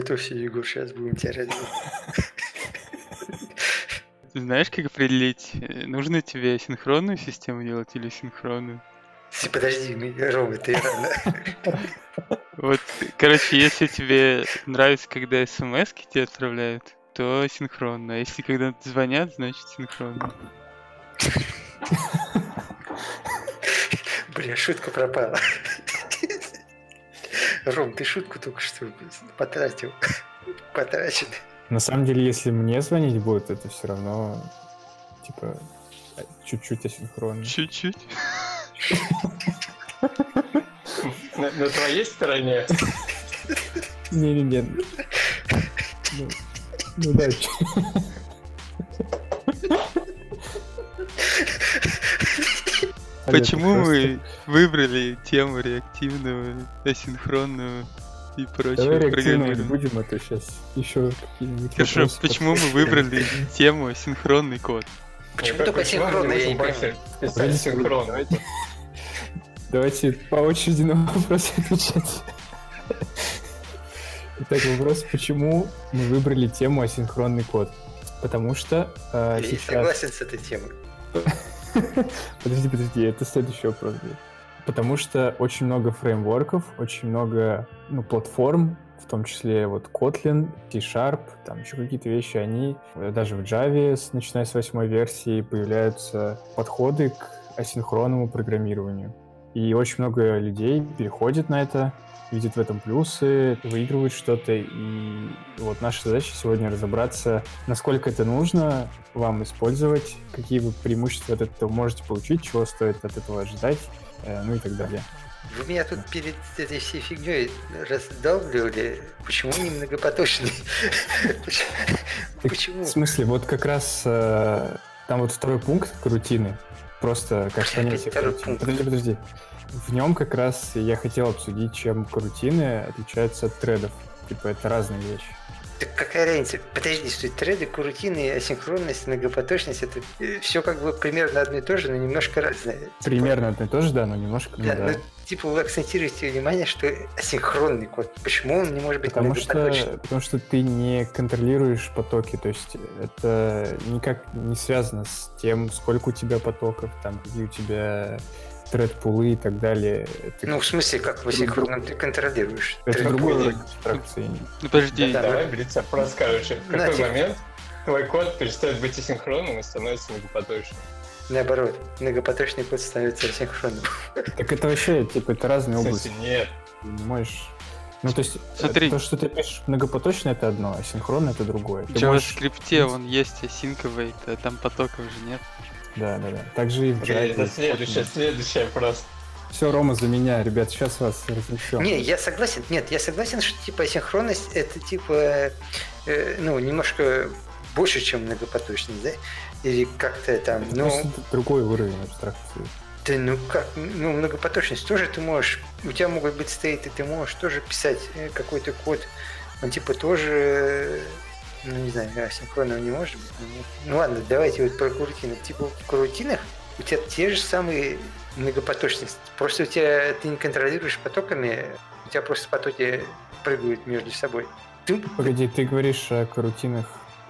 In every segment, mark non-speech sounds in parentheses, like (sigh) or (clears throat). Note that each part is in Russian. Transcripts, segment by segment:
Готовься, Егор, сейчас будем тебя. Ты знаешь, как определить, э, нужно тебе синхронную систему делать или синхронную? Подожди, Рома, ты рано. Вот, короче, если тебе нравится, когда смс тебе отправляют, то синхронно. А если когда звонят, значит синхронно. Бля, шутка пропала. Ром, ты шутку только что потратил. (laughs) Потрачен. На самом деле, если мне звонить будет, это все равно, типа, чуть-чуть асинхронно. Чуть-чуть. На, на твоей стороне? Не-не-не. Ну, ну да. Почему мы выбрали тему реактивного, асинхронного и прочего Давай программирования? будем, а то сейчас еще какие-нибудь Хорошо, почему мы выбрали тему синхронный код? Почему только мы я не понимаю. синхронно? Давайте, давайте по очереди на вопросы отвечать. Итак, вопрос, почему мы выбрали тему асинхронный код? Потому что э, Я сейчас... согласен с этой темой. (laughs) Подожди, подожди, это следующий вопрос. Потому что очень много фреймворков, очень много ну, платформ, в том числе вот Kotlin, C-Sharp, там еще какие-то вещи, они даже в Java, начиная с восьмой версии, появляются подходы к асинхронному программированию. И очень много людей переходит на это, видят в этом плюсы, выигрывают что-то. И вот наша задача сегодня разобраться, насколько это нужно вам использовать, какие вы преимущества от этого можете получить, чего стоит от этого ожидать, э, ну и так далее. Вы меня тут перед этой всей фигней раздалбливали. Почему не многопоточный? (laughs) Почему-? В смысле, вот как раз э, там вот второй пункт крутины, просто как понятие. Подожди, подожди. В нем как раз я хотел обсудить, чем крутины отличаются от тредов. Типа это разные вещи. Так какая разница? Подожди, стой, треды, курутины, асинхронность, многопоточность, это все как бы примерно одно и то же, но немножко разное. Типа, Примерно одно и то же, да, но немножко, ну Да, да. ну, типа вы акцентируете внимание, что асинхронный код. Почему он не может быть Потому что, потому что ты не контролируешь потоки, то есть это никак не связано с тем, сколько у тебя потоков, там, какие у тебя тред-пулы и так далее. Это, Ну, в смысле, как в асинхронном ты контролируешь? это другой абстракции. Ну подожди, Да, Давай, Блица, расскажешь, в какой момент твой код перестает быть асинхронным и становится многопоточным. Наоборот, многопоточный код становится асинхронным. Так это вообще, типа, это разные В области. нет. Ты не можешь... Ну, то есть, Смотри. то, что ты пишешь многопоточно, это одно, а синхронно это другое. в Ты можешь- JavaScript он есть async а там потоков же нет. Да, да, да. Также и в Java. Это следующее, следующее просто. Все, Рома, за меня, ребят, сейчас вас развлечем. Не, я согласен, нет, я согласен, что типа асинхронность это типа, э, ну, немножко больше, чем многопоточность, да? Или как-то там, Это ну, просто другой уровень абстракции. да ну как, ну, многопоточность тоже ты можешь, у тебя могут быть стейты, ты можешь тоже писать э, какой-то код, он типа тоже, э, ну, не знаю, асинхронного не может быть. ну. Ну ладно, давайте вот про курутины. Типа в курутинах у тебя те же самые многопоточность. Просто у тебя ты не контролируешь потоками, у тебя просто потоки прыгают между собой. Ты, Погоди, ты говоришь о карутинах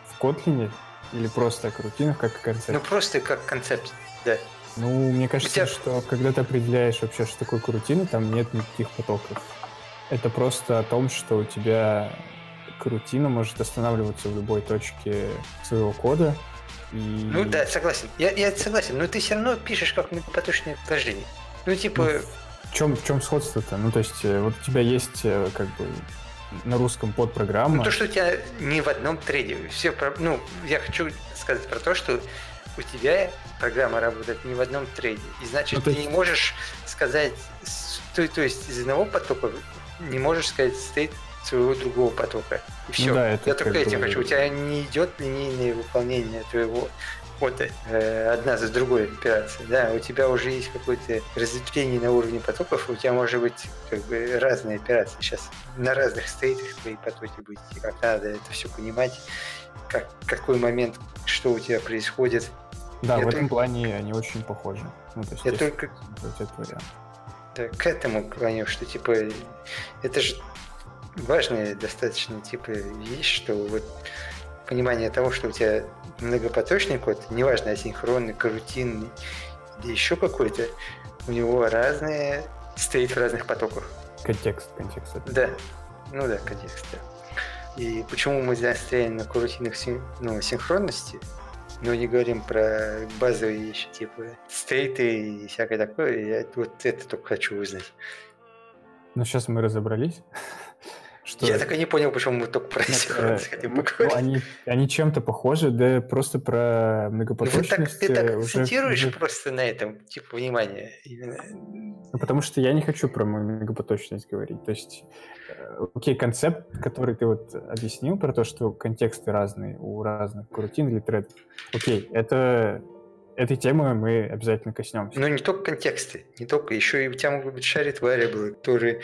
в Kotlin или просто о карутинах как о концепте? ну просто как концепт, да. Ну, мне кажется, тебя- что когда ты определяешь вообще, что такое карутина, там нет никаких потоков. Это просто о том, что у тебя карутина может останавливаться в любой точке своего кода. И... Ну да, согласен. Я, я согласен, но ты все равно пишешь как многопоточное предложение. Ну типа, Ну, В чем, в чем сходство-то? Ну, то есть, э, вот у тебя есть э, как бы на русском подпрограмма. Ну, то, что у тебя не в одном трейде. Все, про- ну, я хочу сказать про то, что у тебя программа работает не в одном трейде. И значит, Ну, ты есть- не можешь сказать, то, то есть из одного потока не можешь сказать стейт своего другого потока. И все. Ну да, это я только этим бы- хочу. У тебя не идет линейное выполнение твоего кода э, одна за другой операции. Да, у тебя уже есть какое-то разветвление на уровне потоков, у тебя может быть как бы разные операции. Сейчас на разных стейтах твои потоки будут как надо это все понимать, как, какой момент, что у тебя происходит. Да, я в этом только- плане они очень похожи. Ну, то есть, Я только этот вариант. да, к этому клоню, что типа это же важные достаточно типа есть, что вот понимание того, что у тебя многопоточный код, неважно, асинхронный, карутинный или еще какой-то, у него разные стоит в разных потоках. Контекст, контекст. Да, ну да, контекст, да. И почему мы стоим на карутинных ну, синхронности, но не говорим про базовые вещи, типа стейты и всякое такое, я вот это только хочу узнать. Ну, сейчас мы разобрались. Что... Я так и не понял, почему мы только про синхронность э, хотим ну, поговорить. Ну, они, они чем-то похожи, да просто про многопоточность. Ну, ты так, ты так уже, акцентируешь уже... просто на этом, типа, внимание. Именно. Ну, потому что я не хочу про многопоточность говорить. То есть, э, окей, концепт, который ты вот объяснил про то, что контексты разные у разных крутин или тредов. Окей, это этой темы мы обязательно коснемся. Но не только контексты, не только, еще и могут быть шарит variable, которые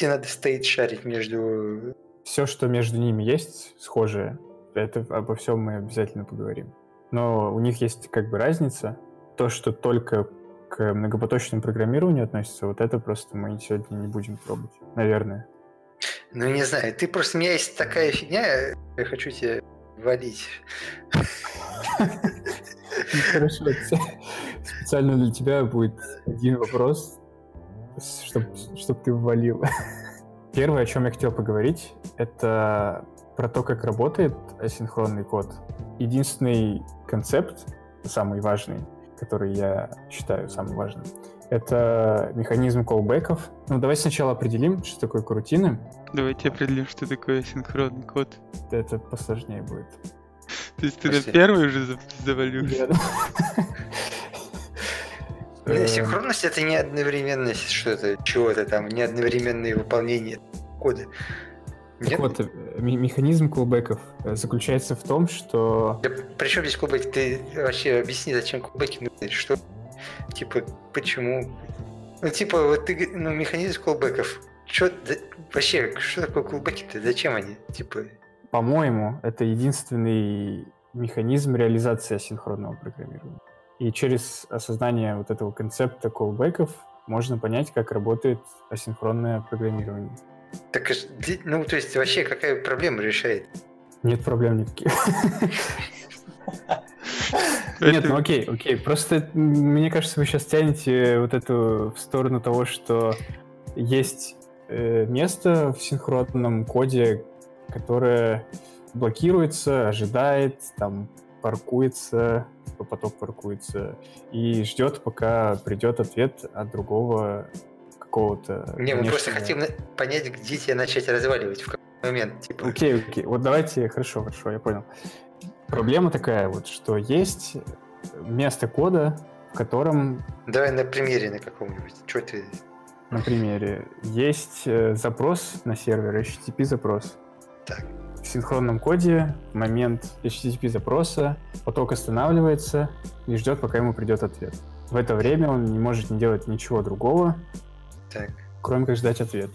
тебе надо стоит шарить между... Все, что между ними есть, схожее, это обо всем мы обязательно поговорим. Но у них есть как бы разница. То, что только к многопоточному программированию относится, вот это просто мы сегодня не будем пробовать, наверное. Ну, не знаю, ты просто... У меня есть такая фигня, я хочу тебе валить. (laughs) Хорошо, (laughs) специально для тебя будет один вопрос, чтобы чтоб ты ввалил. (laughs) Первое, о чем я хотел поговорить, это про то, как работает асинхронный код. Единственный концепт, самый важный, который я считаю самым важным, это механизм колбеков. Ну, давай сначала определим, что такое крутины. Давайте определим, что такое асинхронный код. Это посложнее будет. То есть ты на первый уже завалился? (laughs) Э, синхронность это не одновременность что-то, чего-то там, не одновременное выполнение кода. Так вот, э, механизм колбеков э, заключается в том, что... Да, причем здесь колбеки? Ты вообще объясни, зачем колбеки нужны? Что, типа, почему? Ну, типа, вот ты, ну, механизм колбеков. Что, да, вообще, что такое колбеки-то? Зачем они? Типа... По-моему, это единственный механизм реализации асинхронного программирования. И через осознание вот этого концепта колбеков можно понять, как работает асинхронное программирование. Так, ну, то есть вообще какая проблема решает? Нет проблем никаких. (laughs) Нет, ну окей, окей. Просто мне кажется, вы сейчас тянете вот эту в сторону того, что есть э, место в синхронном коде, которое блокируется, ожидает, там паркуется, типа поток паркуется, и ждет, пока придет ответ от другого какого-то... Не, мы просто хотим понять, где тебя начать разваливать, в какой момент. Типа. Окей, окей. Вот давайте, хорошо, хорошо, я понял. Проблема такая вот, что есть место кода, в котором... Давай на примере на каком-нибудь. Что ты... На примере. Есть э, запрос на сервер, HTTP запрос. Так в синхронном коде в момент HTTP запроса поток останавливается и ждет, пока ему придет ответ. В это время он не может не делать ничего другого, так. кроме как ждать ответ.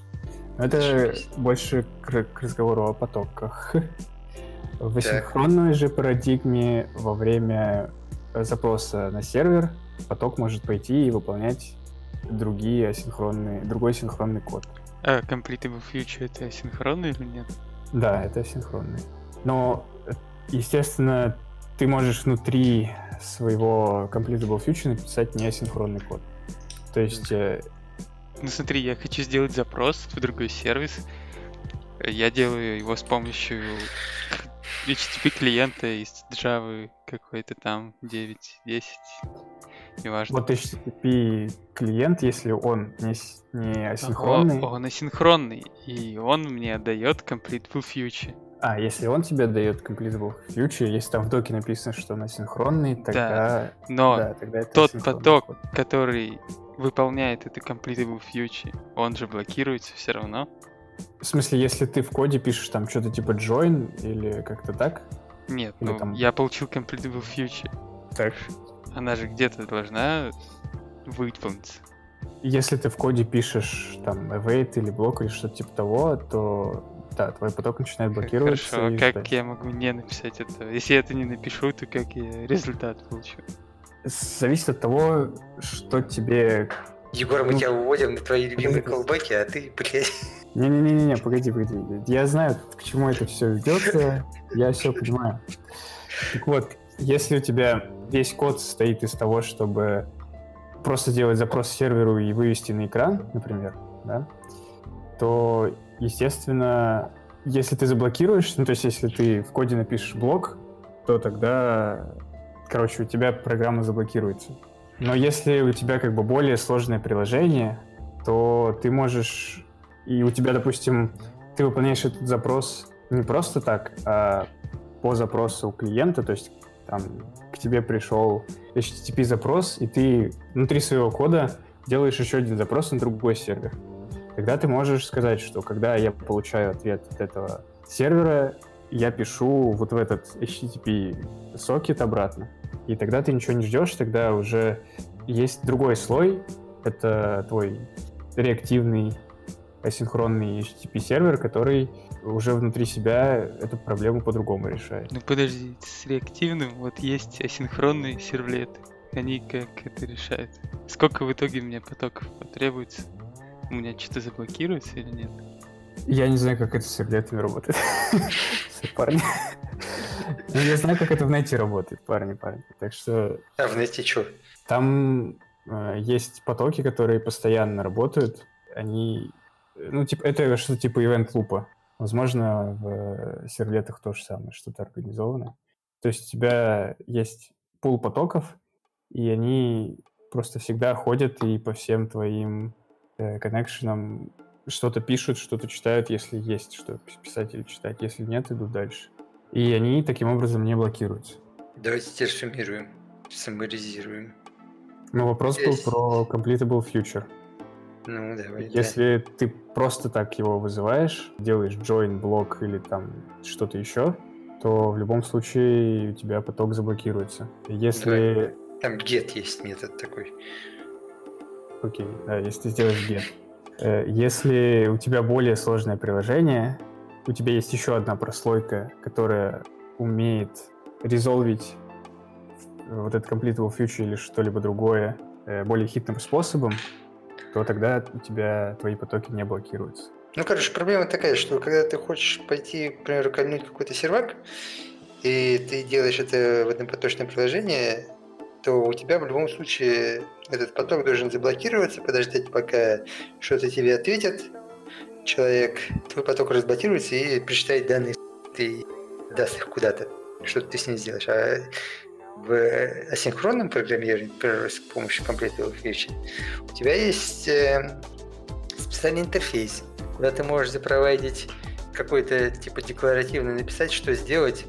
это Жесть. больше к, к разговору о потоках. (laughs) В асинхронной же парадигме во время запроса на сервер поток может пойти и выполнять другие асинхронные, другой синхронный код. А Completable Future это асинхронный или нет? Да, это синхронный. Но, естественно, ты можешь внутри своего Completable Future написать не асинхронный код. То есть... Э... Ну смотри, я хочу сделать запрос в другой сервис. Я делаю его с помощью HTTP клиента из Java какой-то там 9.10 неважно. Вот HTTP клиент, если он не, не асинхронный... О, он асинхронный, и он мне дает completable future. А, если он тебе дает completable future, если там в доке написано, что он асинхронный, тогда... Да, но да, тогда это тот поток, код. который выполняет это completable future, он же блокируется все равно. В смысле, если ты в коде пишешь там что-то типа join или как-то так? Нет, или ну, там... я получил completable future. Так. Она же где-то должна выполниться. Если ты в коде пишешь там await или блок или что-то типа того, то да, твой поток начинает блокироваться. Хорошо, а как ждать. я могу не написать это? Если я это не напишу, то как я результат получу? Зависит от того, что тебе... Егор, мы ну, тебя уводим на твои любимые колбаки, а ты, блядь... Не-не-не-не, погоди, погоди. Я знаю, к чему это все ведется. Я все понимаю. Так вот, если у тебя весь код состоит из того, чтобы просто сделать запрос серверу и вывести на экран, например, да, то, естественно, если ты заблокируешь, ну, то есть если ты в коде напишешь блок, то тогда, короче, у тебя программа заблокируется. Но если у тебя как бы более сложное приложение, то ты можешь... И у тебя, допустим, ты выполняешь этот запрос не просто так, а по запросу клиента, то есть там к тебе пришел HTTP запрос, и ты внутри своего кода делаешь еще один запрос на другой сервер. Тогда ты можешь сказать, что когда я получаю ответ от этого сервера, я пишу вот в этот HTTP сокет обратно. И тогда ты ничего не ждешь, тогда уже есть другой слой, это твой реактивный асинхронный HTTP сервер, который уже внутри себя эту проблему по-другому решает. Ну подожди, с реактивным вот есть асинхронные сервлеты. Они как это решают? Сколько в итоге мне потоков потребуется? У меня что-то заблокируется или нет? Я не знаю, как это с сервлетами работает. Парни. Ну, я знаю, как это в нете работает, парни, парни. Так что... А в нете что? Там э, есть потоки, которые постоянно работают. Они... Ну, типа, это что-то типа ивент-лупа. Возможно, в сервлетах то же самое, что-то организованное. То есть у тебя есть пул потоков, и они просто всегда ходят и по всем твоим э, коннекшенам что-то пишут, что-то читают, если есть что писать или читать. Если нет, идут дальше. И они таким образом не блокируются. Давайте теперь суммируем, саммаризируем. Ну, вопрос Здесь... был про Completable Future. Ну, давай. Если да. ты просто так его вызываешь, делаешь join блок или там что-то еще, то в любом случае у тебя поток заблокируется. Если... Давай. Там get есть метод такой. Окей, да, если ты сделаешь get. Э, если у тебя более сложное приложение, у тебя есть еще одна прослойка, которая умеет резолвить вот этот completable future или что-либо другое э, более хитрым способом, то тогда у тебя твои потоки не блокируются. Ну, короче, проблема такая, что когда ты хочешь пойти, к примеру, кольнуть какой-то сервак, и ты делаешь это в однопоточное приложение, то у тебя в любом случае этот поток должен заблокироваться, подождать, пока что-то тебе ответят, человек, твой поток разблокируется и прочитает данные, ты даст их куда-то, что ты с ним сделаешь. А в асинхронном программировании, например, с помощью Completable Future, у тебя есть э, специальный интерфейс, куда ты можешь запроводить какой-то типа декларативно написать, что сделать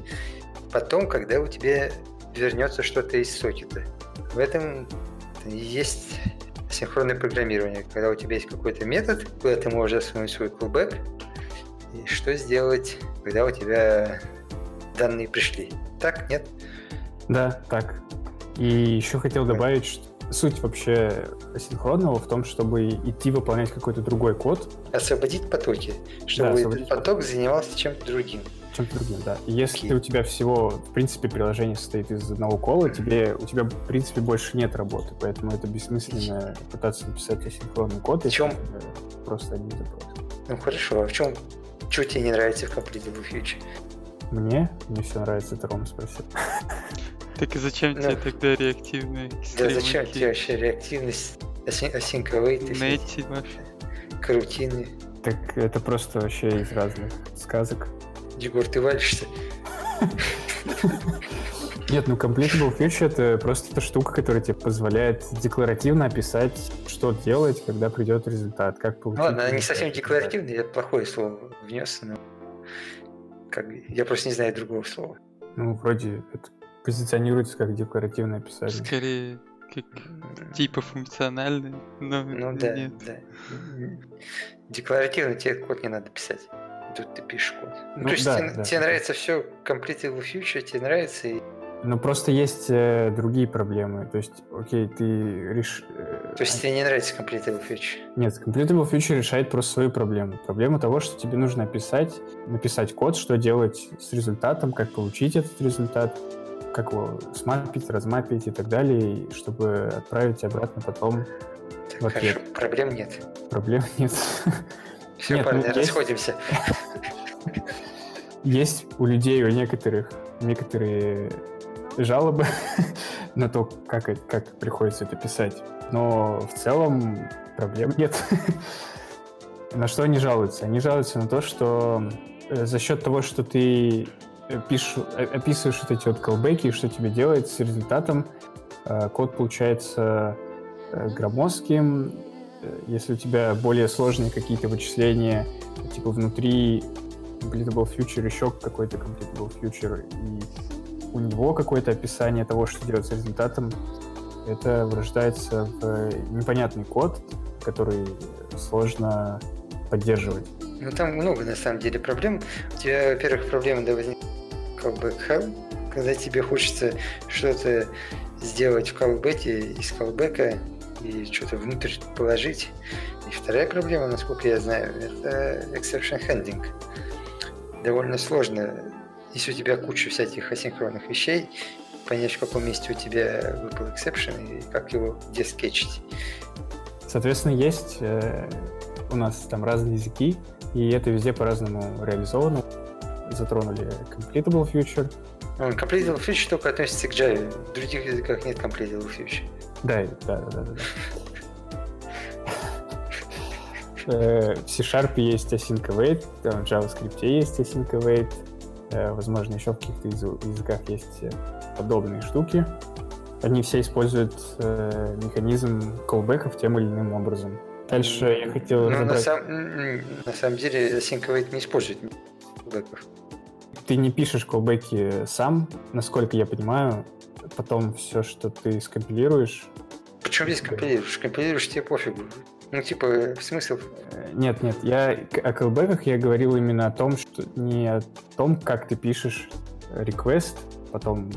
потом, когда у тебя вернется что-то из сокета. В этом есть синхронное программирование, когда у тебя есть какой-то метод, куда ты можешь засунуть свой callback, и что сделать, когда у тебя данные пришли. Так, нет? Да, так. И еще хотел добавить, что суть вообще асинхронного в том, чтобы идти выполнять какой-то другой код. Освободить потоки, чтобы да, этот поток занимался чем-то другим. Чем-то другим, да. Если okay. у тебя всего, в принципе, приложение состоит из одного кола, тебе, у тебя, в принципе, больше нет работы, поэтому это бессмысленно пытаться написать асинхронный код, в чем? просто один запрос. Ну хорошо, а в чем, что тебе не нравится в Completable Future? Мне? Мне все нравится, это Рома спросил. (laughs) Так и зачем ну, тебе тогда реактивная Да зачем тебе вообще реактивность, асинковые? Найти вообще. Карутины. Так это просто вообще из разных сказок. Егор, ты валишься? Нет, ну Completable Future это просто эта штука, которая тебе позволяет декларативно описать, что делать, когда придет результат, как получить. Ладно, она не совсем декларативная, я плохое слово внес, но как, я просто не знаю другого слова. Ну, вроде это позиционируется как декларативное описание. Скорее, как типа функциональный, но ну, да, нет. Да. Декларативно тебе код не надо писать. Тут ты пишешь код. Ну, ну, то есть да, тебе, да. тебе нравится все Completable Future, тебе нравится и ну, просто есть э, другие проблемы. То есть, окей, ты решишь... Э, То есть тебе не нравится Completable Future? Нет, Completable Future решает просто свою проблему. Проблему того, что тебе нужно описать, написать код, что делать с результатом, как получить этот результат, как его смапить, размапить и так далее, чтобы отправить обратно потом так, в ответ. Хорошо, проблем нет. Проблем нет. Все, Нет, парни, ну, расходимся. Есть у людей, у некоторых, некоторые жалобы (laughs) на то, как, как приходится это писать. Но в целом проблем нет. (laughs) На что они жалуются? Они жалуются на то, что э, за счет того, что ты пишешь, э, описываешь вот эти вот колбеки, что тебе делает с результатом, э, код получается э, громоздким. Если у тебя более сложные какие-то вычисления, типа внутри completable future еще какой-то completable future, и у него какое-то описание того, что делать с результатом, это вырождается в непонятный код, который сложно поддерживать. Ну там много на самом деле проблем. У тебя, во-первых, проблема да, возникает callback когда тебе хочется что-то сделать в callback из callback и что-то внутрь положить. И вторая проблема, насколько я знаю, это exception handling. Довольно сложно, если у тебя куча всяких асинхронных вещей, понять, в каком месте у тебя выпал exception и как его где скетчить. Соответственно, есть э, у нас там разные языки, и это везде по-разному реализовано. Затронули completable future. Ну, Completable Future только относится к Java. В других языках нет Completable Future. Да, да, да, да, да. Э, В C-Sharp есть async await, там в JavaScript есть async await, э, возможно, еще в каких-то язы- языках есть э, подобные штуки. Они все используют э, механизм callback'ов тем или иным образом. Дальше я хотел Ну, на, разобрать... сам- м, на самом деле Async Await не использует callback'ов. Ты не пишешь колбеки сам, насколько я понимаю. Потом все, что ты скомпилируешь... Причем здесь компилируешь? Компилируешь тебе пофигу. Ну, типа, смысл... Э, Нет, нет, я о колбеках я говорил именно о том, что не о том, как ты пишешь request, потом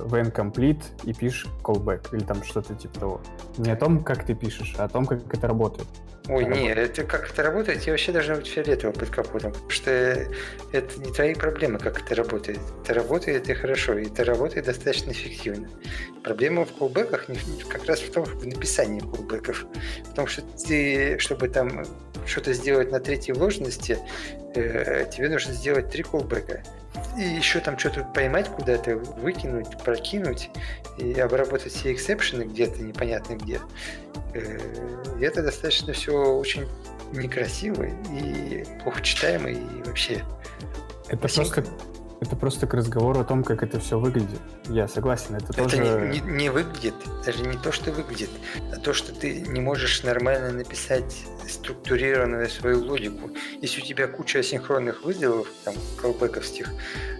when complete и пишешь callback или там что-то типа того. Не о том, как ты пишешь, а о том, как это работает. Ой, не, это как это работает, тебе вообще должно быть фиолетово под капотом. Потому что это не твои проблемы, как это работает. Это работает и хорошо, и это работает достаточно эффективно. Проблема в колбеках как раз в том, в написании колбеков. Потому что ты, чтобы там что-то сделать на третьей вложенности, э, тебе нужно сделать три колбека. И еще там что-то поймать куда-то, выкинуть, прокинуть и обработать все эксепшены где-то, непонятно где. Э, И это достаточно все очень некрасиво и плохо читаемо и вообще. Это Спасибо. просто, это просто к разговору о том, как это все выглядит. Я согласен, это, Это тоже... не, не- не выглядит, даже не то, что выглядит, а то, что ты не можешь нормально написать структурированную свою логику. Если у тебя куча асинхронных вызовов, там, колбековских,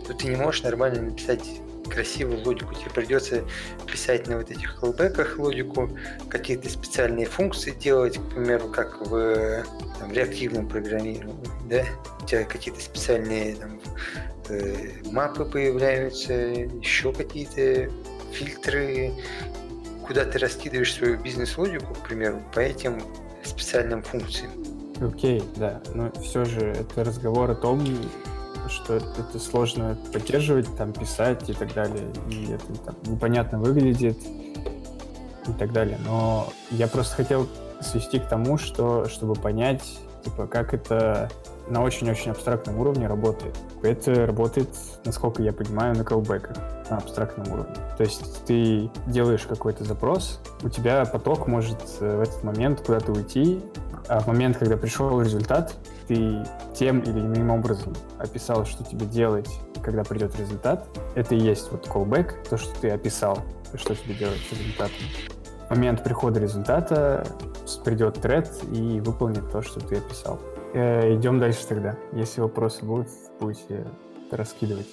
то ты не можешь нормально написать красивую логику. Тебе придется писать на вот этих колбеках логику, какие-то специальные функции делать, к примеру, как в там, реактивном программировании, да? У тебя какие-то специальные там, мапы появляются, еще какие-то фильтры, куда ты раскидываешь свою бизнес-логику, к примеру, по этим специальным функциям. Окей, да, но все же это разговор о том, что это сложно поддерживать, там писать и так далее, и это там, непонятно выглядит и так далее. Но я просто хотел свести к тому, что чтобы понять, типа, как это на очень-очень абстрактном уровне работает. Это работает, насколько я понимаю, на колбеках на абстрактном уровне. То есть ты делаешь какой-то запрос, у тебя поток может э, в этот момент куда-то уйти, а в момент, когда пришел результат, ты тем или иным образом описал, что тебе делать, когда придет результат. Это и есть вот callback, то, что ты описал, что тебе делать с результатом. В момент прихода результата придет тред и выполнит то, что ты описал. Э, идем дальше тогда. Если вопросы будут, будете раскидывать.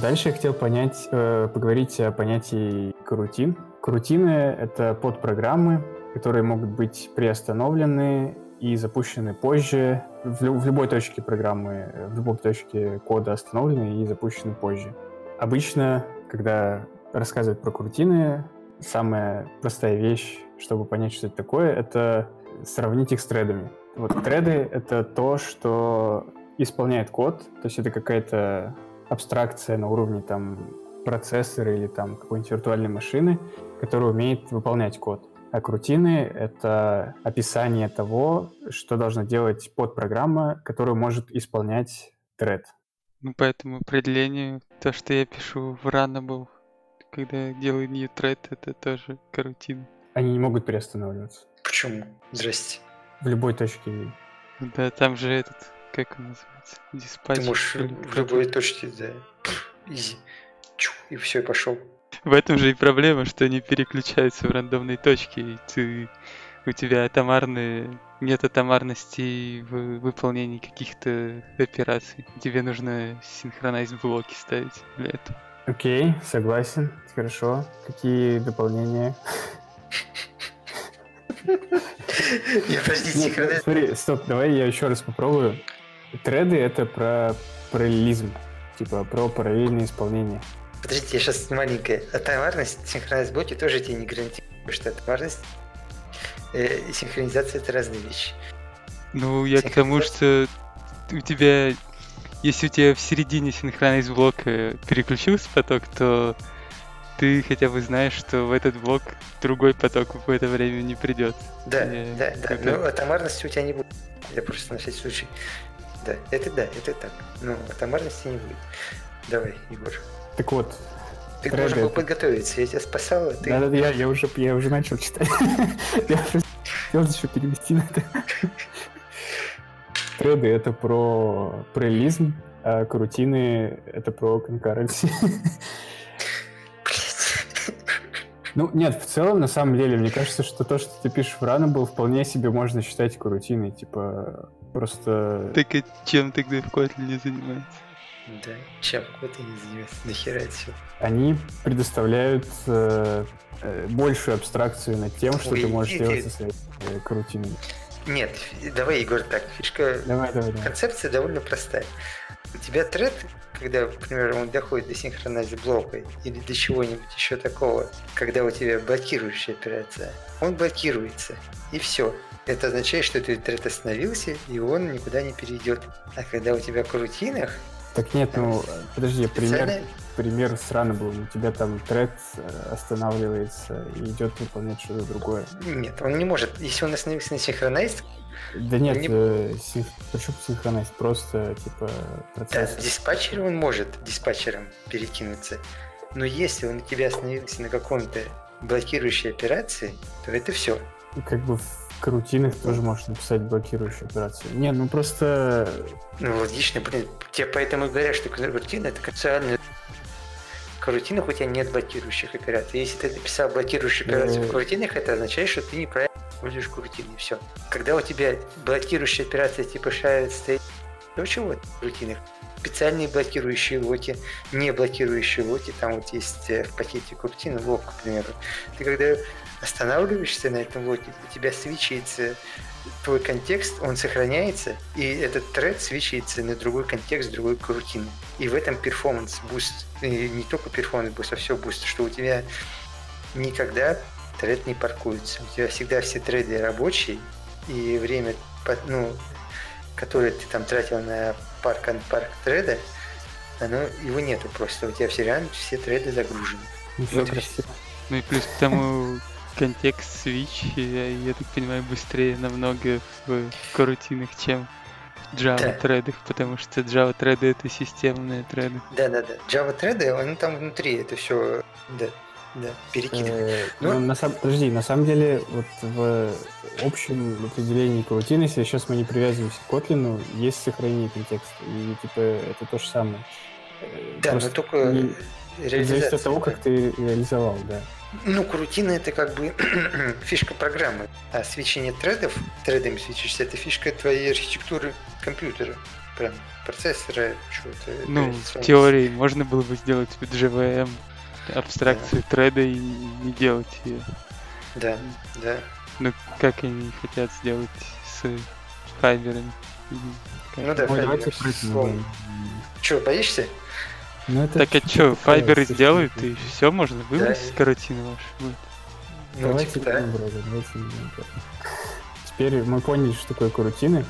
Дальше я хотел понять, э, поговорить о понятии карутин. Карутины — это подпрограммы, которые могут быть приостановлены и запущены позже в, лю- в любой точке программы, э, в любой точке кода остановлены и запущены позже. Обычно, когда рассказывают про карутины, самая простая вещь, чтобы понять, что это такое, это сравнить их с тредами. Вот треды — это то, что исполняет код, то есть это какая-то абстракция на уровне там процессора или там какой-нибудь виртуальной машины, которая умеет выполнять код. А крутины — это описание того, что должна делать подпрограмма, которую может исполнять thread. Ну, по этому определению, то, что я пишу в Runnable, когда делаю new thread, это тоже карутина. Они не могут переостанавливаться. Почему? Здрасте. В любой точке. Да, там же этот, как он называется, диспатч. Ты можешь в любой точке, да. Изи. Чу, и все, и пошел. В этом же и проблема, что они переключаются в рандомные точки, и ты, у тебя атомарные, нет атомарности в выполнении каких-то операций. Тебе нужно синхронайз блоки ставить для этого. Окей, согласен. Хорошо. Какие дополнения? (laughs) Я, подожди, Нет, синхронайз- смотри, стоп, давай я еще раз попробую. Треды — это про параллелизм. Типа про параллельное исполнение. Подождите, я сейчас маленькая. Атомарность, синхронизация блоки тоже тебе не гарантирует, что атомарность э, и синхронизация это разные вещи. Ну, я к тому, что у тебя, если у тебя в середине синхронайз блока переключился поток, то ты хотя бы знаешь, что в этот блок другой поток в это время не придет. Да, Я да, да. как-то- Но атомарности у тебя не будет. Я просто на всякий случай. Да, это да, это так. Ну, атомарности не будет. Давай, Егор. Так вот, Ты Треды должен был это- подготовиться. Я тебя спасал, а ты... да, да, я, я, уже, я уже начал читать. (laughs) Я уже хотел еще перевести на это. Треды — это про параллелизм, а карутины — это про конкуренции. (laughs) Ну, нет, в целом, на самом деле, мне кажется, что то, что ты пишешь в Runnable, вполне себе можно считать карутиной. Типа, просто... Так и чем тогда в Kotlin занимается? Да, чем кот и не занимается. Нахера все? Они предоставляют э, э, большую абстракцию над тем, что Ой, ты можешь иди делать со своей э, карутиной. Нет, давай, Егор, так. Фишка Давай, давай, давай. Концепция довольно простая. У тебя тред, когда, например, он доходит до синхронайза блока или до чего-нибудь еще такого, когда у тебя блокирующая операция, он блокируется, и все. Это означает, что этот тред остановился, и он никуда не перейдет. А когда у тебя в крутинах, Так нет, ну, подожди, пример, специально- пример с Runnable. У тебя там тред останавливается и идет выполнять что-то другое. Нет, он не может. Если он остановился на синхронайз, Да нет, не- э, синх... почему синхронайз? Просто, типа, да, процесс. диспатчер он может диспатчером перекинуться. Но если он у тебя остановился на каком-то блокирующей операции, то это все. Как бы в карутинах тоже можешь написать блокирующую операцию. Не, ну просто... Ну, логично, блин. Тебе поэтому и говорят, что карутина это концептуально. В карутинах у тебя нет блокирующих операций. Если ты написал блокирующую операцию в карутинах, это означает, что ты неправильно используешь карутины. Все. Когда у тебя блокирующая операция типа shard state, то чего в карутинах? Специальные блокирующие локи, не блокирующие локи, там вот есть э, в пакете карутина лок, к примеру. Ты когда останавливаешься на этом локе, у тебя свечается твой контекст, он сохраняется, и этот тред switch ится на другой контекст, другой корутины. И в этом performance boost, не только performance boost, а все boost, что у тебя никогда тред не паркуется. У тебя всегда все треды рабочие, и время, ну, которое ты там тратил на park, park треда, оно, его нету просто. У тебя все реально все треды загружены. Ну. Ну и плюс к тому контекст Switch, я, я так понимаю, быстрее намного в карутинах, чем Java Да. тредах, потому что Java треды это системные треды. Да-да-да. Java треды, они там внутри, это все, да, да. Э, Ну- ну, на подожди, на самом деле, вот в общем определении карутины, если сейчас мы не привязываемся к Kotlin, есть сохранение контекста. И типа это то же самое. Э, Да, но только не- реализация. зависит от того, как ты реализовал, да. Ну, крутина это как бы (clears throat) фишка программы. А свечение тредов, тредами свечишься, это фишка твоей архитектуры компьютера. Прям процессора, чего-то. Ну, в операционной теории можно было бы сделать в JVM абстракцию треда и не делать ее. Да, да. Ну, как они хотят сделать с. Как- Ну да, давайте. Че, боишься? Ну, это Так а чё, файберы сделают, и все можно выбросить Да. карутину вашу. будет. Ну, Давайте типа, да. брать, давайте. Теперь мы поняли, что такое карутины.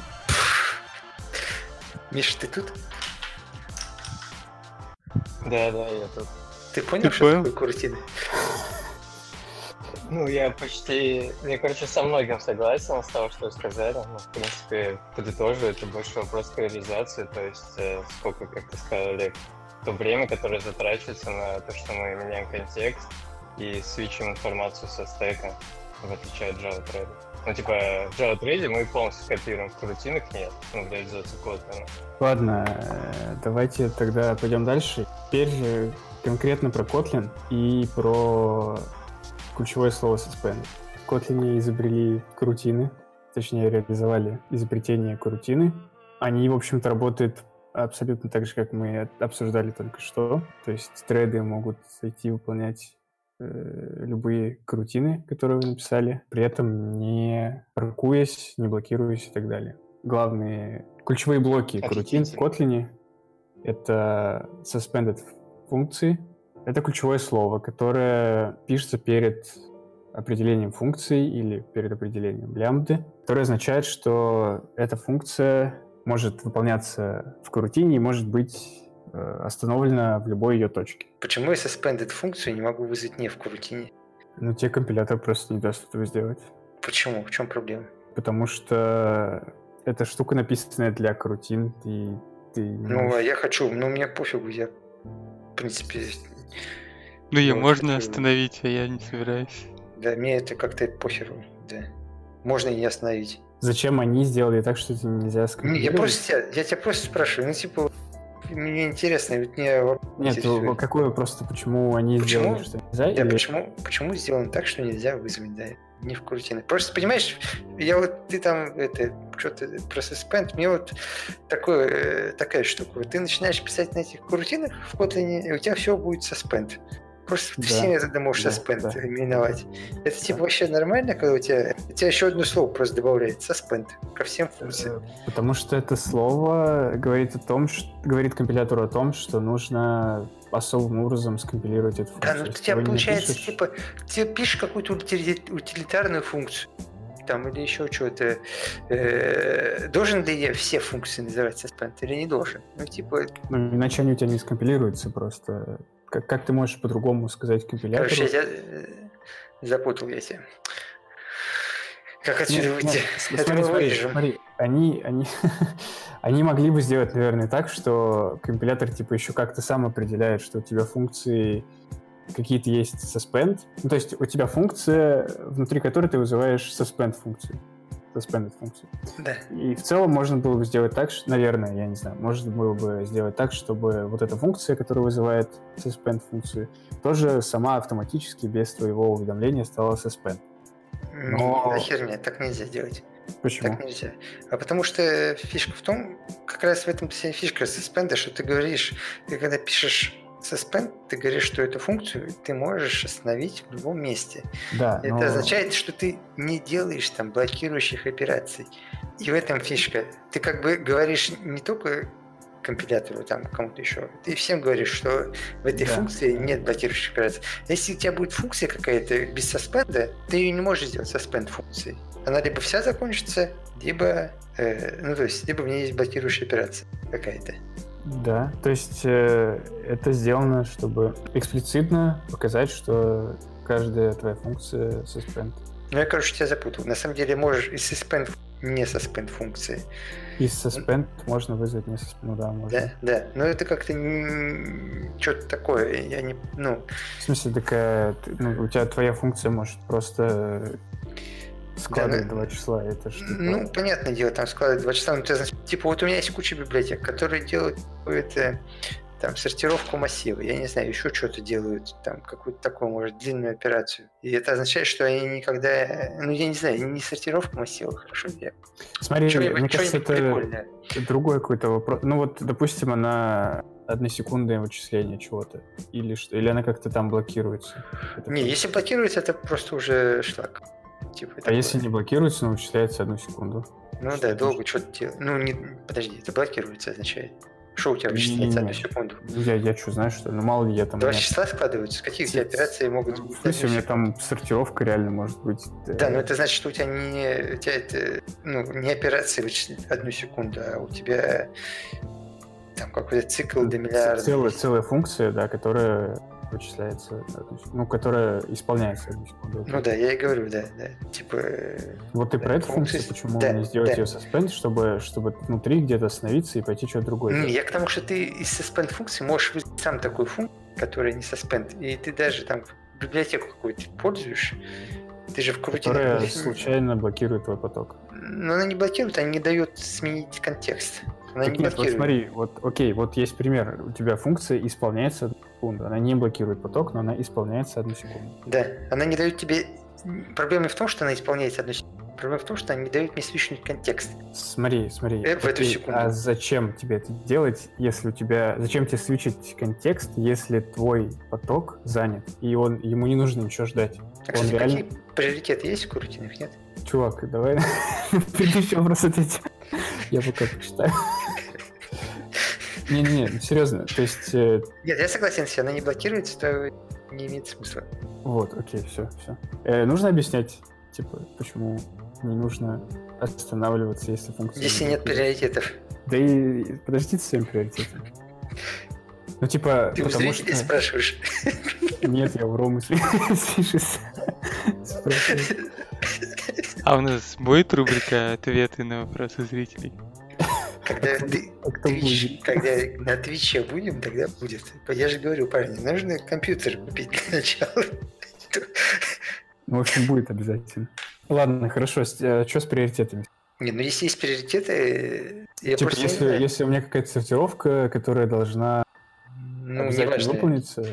Миша, ты тут? Да, да, я тут. Ты понял, Ты что понял? такое куртина? Ну, я почти, я, короче, со многим согласен с того, что вы сказали. Ну, в принципе, подытожу, это больше вопрос к реализации, то есть э, сколько, как ты сказали, то время, которое затрачивается на то, что мы меняем контекст и свечим информацию со стека, в отличие от Java Thread. Ну, типа, в Java Thread мы полностью копируем, в рутинах нет, ну, реализации Kotlin. Ладно, э, давайте тогда пойдем дальше. Теперь же конкретно про Kotlin и про ключевое слово suspend. В Kotlin изобрели крутины, точнее реализовали изобретение крутины. Они, в общем-то, работают абсолютно так же, как мы обсуждали только что. То есть треды могут зайти выполнять э, любые крутины, которые вы написали, при этом не паркуясь, не блокируясь и так далее. Главные ключевые блоки крутин в Kotlin — это suspended функции, это ключевое слово, которое пишется перед определением функции или перед определением лямбды, которое означает, что эта функция может выполняться в корутине и может быть э, остановлена в любой ее точке. Почему я suspended функцию не могу вызвать не в корутине? Ну, тебе компилятор просто не даст этого сделать. Почему? В чем проблема? Потому что эта штука написанная для корутин, и ты... Ну, а я хочу, но мне пофигу, я, принципе, ну, ее вот можно остановить, а я не собираюсь. Да, мне это как-то похеру, да. Можно и не остановить. Зачем они сделали так, что это нельзя сказать? Я просто тебя, я тебя просто спрашиваю, ну типа, мне интересно, ведь мне Нет, ну, какое просто, почему они почему? сделали, что нельзя? Да, или... почему, почему сделано так, что нельзя вызвать, да, не в крутины. Просто, понимаешь, я вот, ты там, это, что-то про suspend, мне вот такое, э, такая штука, вот ты начинаешь писать на этих крутинах в Kotlin, и у тебя все будет suspend. Просто да. все методы можешь да, suspend да. именовать. Это типа да. вообще нормально, когда у тебя, у тебя еще одно слово просто добавляется, suspend, ко всем функциям. Э, потому что это слово говорит о том, что, говорит компилятору о том, что нужно особым образом скомпилировать эту функцию. Да, ну у тебя получается, пишешь... типа, ты пишешь какую-то утилитарную функцию, там или еще что-то. Э, должен ли я все функции называть suspend или не должен? Ну, типа... Ну, иначе они у тебя не скомпилируются просто. Как, как ты можешь по-другому сказать компилятору? Короче, я э, запутал я тебя. Как отсюда нет, выйти? Нет, смотри, смотри, смотри, они, они, (laughs) они могли бы сделать, наверное, так, что компилятор типа еще как-то сам определяет, что у тебя функции какие-то есть suspend. Ну, то есть у тебя функция, внутри которой ты вызываешь suspend функцию suspended функцию. Да. И в целом можно было бы сделать так, что, наверное, я не знаю, можно было бы сделать так, чтобы вот эта функция, которая вызывает suspend функцию, тоже сама автоматически без твоего уведомления стала suspend. Но... Не, херня, так нельзя делать. Почему? Так нельзя. А потому что фишка в том, как раз в этом вся фишка suspend, что ты говоришь, ты когда пишешь suspend, ты говоришь, что эту функцию ты можешь остановить в любом месте. Да, Это но... означает, что ты не делаешь там блокирующих операций. И в этом фишка. Ты как бы говоришь не только компилятору, там, кому-то еще. Ты всем говоришь, что в этой да. функции нет блокирующих операций. Если у тебя будет функция какая-то без саспенда, ты ее не можешь сделать suspend функцией. Она либо вся закончится, либо, э, ну, то есть, либо в ней есть блокирующая операция какая-то. Да, то есть э, это сделано, чтобы эксплицитно показать, что каждая твоя функция suspend. Ну, я, короче, тебя запутал. На самом деле можешь и suspend не suspend функции. И suspend можно вызвать не suspend, ну да, можно. Да, да, но это как-то что-то такое, я не, ну... В смысле, такая, ну, у тебя твоя функция может просто Складывать да, два числа, это что? Ну, понятное дело, там складывать два числа. Ну, ты, значит, типа, вот у меня есть куча библиотек, которые делают какую-то там сортировку массива, я не знаю, еще что-то делают, там какую-то такую, может, длинную операцию. И это означает, что они никогда, ну, я не знаю, не сортировка массива, хорошо, я... Смотри, мне кажется, это прикольное. другой какой-то вопрос. Ну, вот, допустим, она односекундное вычисление чего-то? Или что? Или она как-то там блокируется? Это не, если блокируется, это просто уже шлак. Типа, а такое. если не блокируется, но вычисляется одну секунду? Ну что да, долго что-то делать. Ну, не, подожди, это блокируется означает. Что у тебя вычисляется одну секунду? Ну, я, я что, знаю, что? Ну, мало ли я там... Два числа складываются? Какие у тебя операции могут быть? В смысле, у меня там сортировка реально может быть. Да, но это значит, что у тебя не, у тебя это, ну, не операции вычислить одну секунду, а у тебя там какой-то цикл до миллиарда. Целая, целая функция, да, которая вычисляется, одну секунду, ну, которая исполняется. Ну да, я и говорю, да, да. Типа, э, Вот ты да, про эту функцию, почему да, не сделать да. ее suspend, чтобы, чтобы внутри где-то остановиться и пойти что-то другое Не, я к тому, что ты из suspend функции можешь вызвать сам такую функцию, которая не suspend, и ты даже там библиотеку какую-то пользуешь, ты же в крутине... Которая случайно блокирует твой поток. Но она не блокирует, она не дает сменить контекст. Она Так не нет, вот блокирует. смотри, вот окей, вот есть пример. У тебя функция исполняется секунду. Она не блокирует поток, но она исполняется одну секунду. Да, она не дает тебе... Проблема не в том, что она исполняется одну секунду. Проблема в том, что она не дает мне свечнуть контекст. Смотри, смотри. Э, в эту окей, секунду. А зачем тебе это делать, если у тебя... Зачем тебе свечить контекст, если твой поток занят, и он ему не нужно ничего ждать? А, Он кстати, реально... какие приоритеты есть в крутинах, нет? Чувак, давай (laughs) предыдущий вопрос ответь. Я пока почитаю. Не-не-не, серьезно. То есть, э, Нет, я согласен, если она не блокируется, то не имеет смысла. вот, окей, все, все. нужно объяснять, типа, почему не нужно останавливаться, если функция... Если не нет приоритетов. Да и подождите с своим приоритетом. Ну, типа, Ты у потому что... спрашиваешь. Нет, я у Ромы слышишь. (laughs) Спрашиваю. А у нас будет рубрика «Ответы на вопросы зрителей»? Когда ты Twitch, когда (laughs) на Твиче будем, тогда будет. Я же говорю, парни, нужно компьютер купить для начала. Ну, в общем, будет обязательно. Ладно, хорошо. Что с приоритетами? Не, ну если есть приоритеты, я Типа, просто если, если у меня какая-то сортировка, которая должна ну, неважно. выполниться,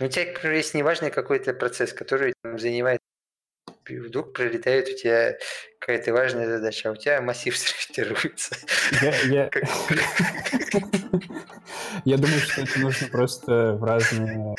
Ну, У тебя, есть неважный какой-то процесс, который там, занимает и вдруг пролетает у тебя какая-то важная задача, а у тебя массив (laughs) сортируется. я, я, (laughs) Как- (laughs) я думаю, что это нужно просто в разные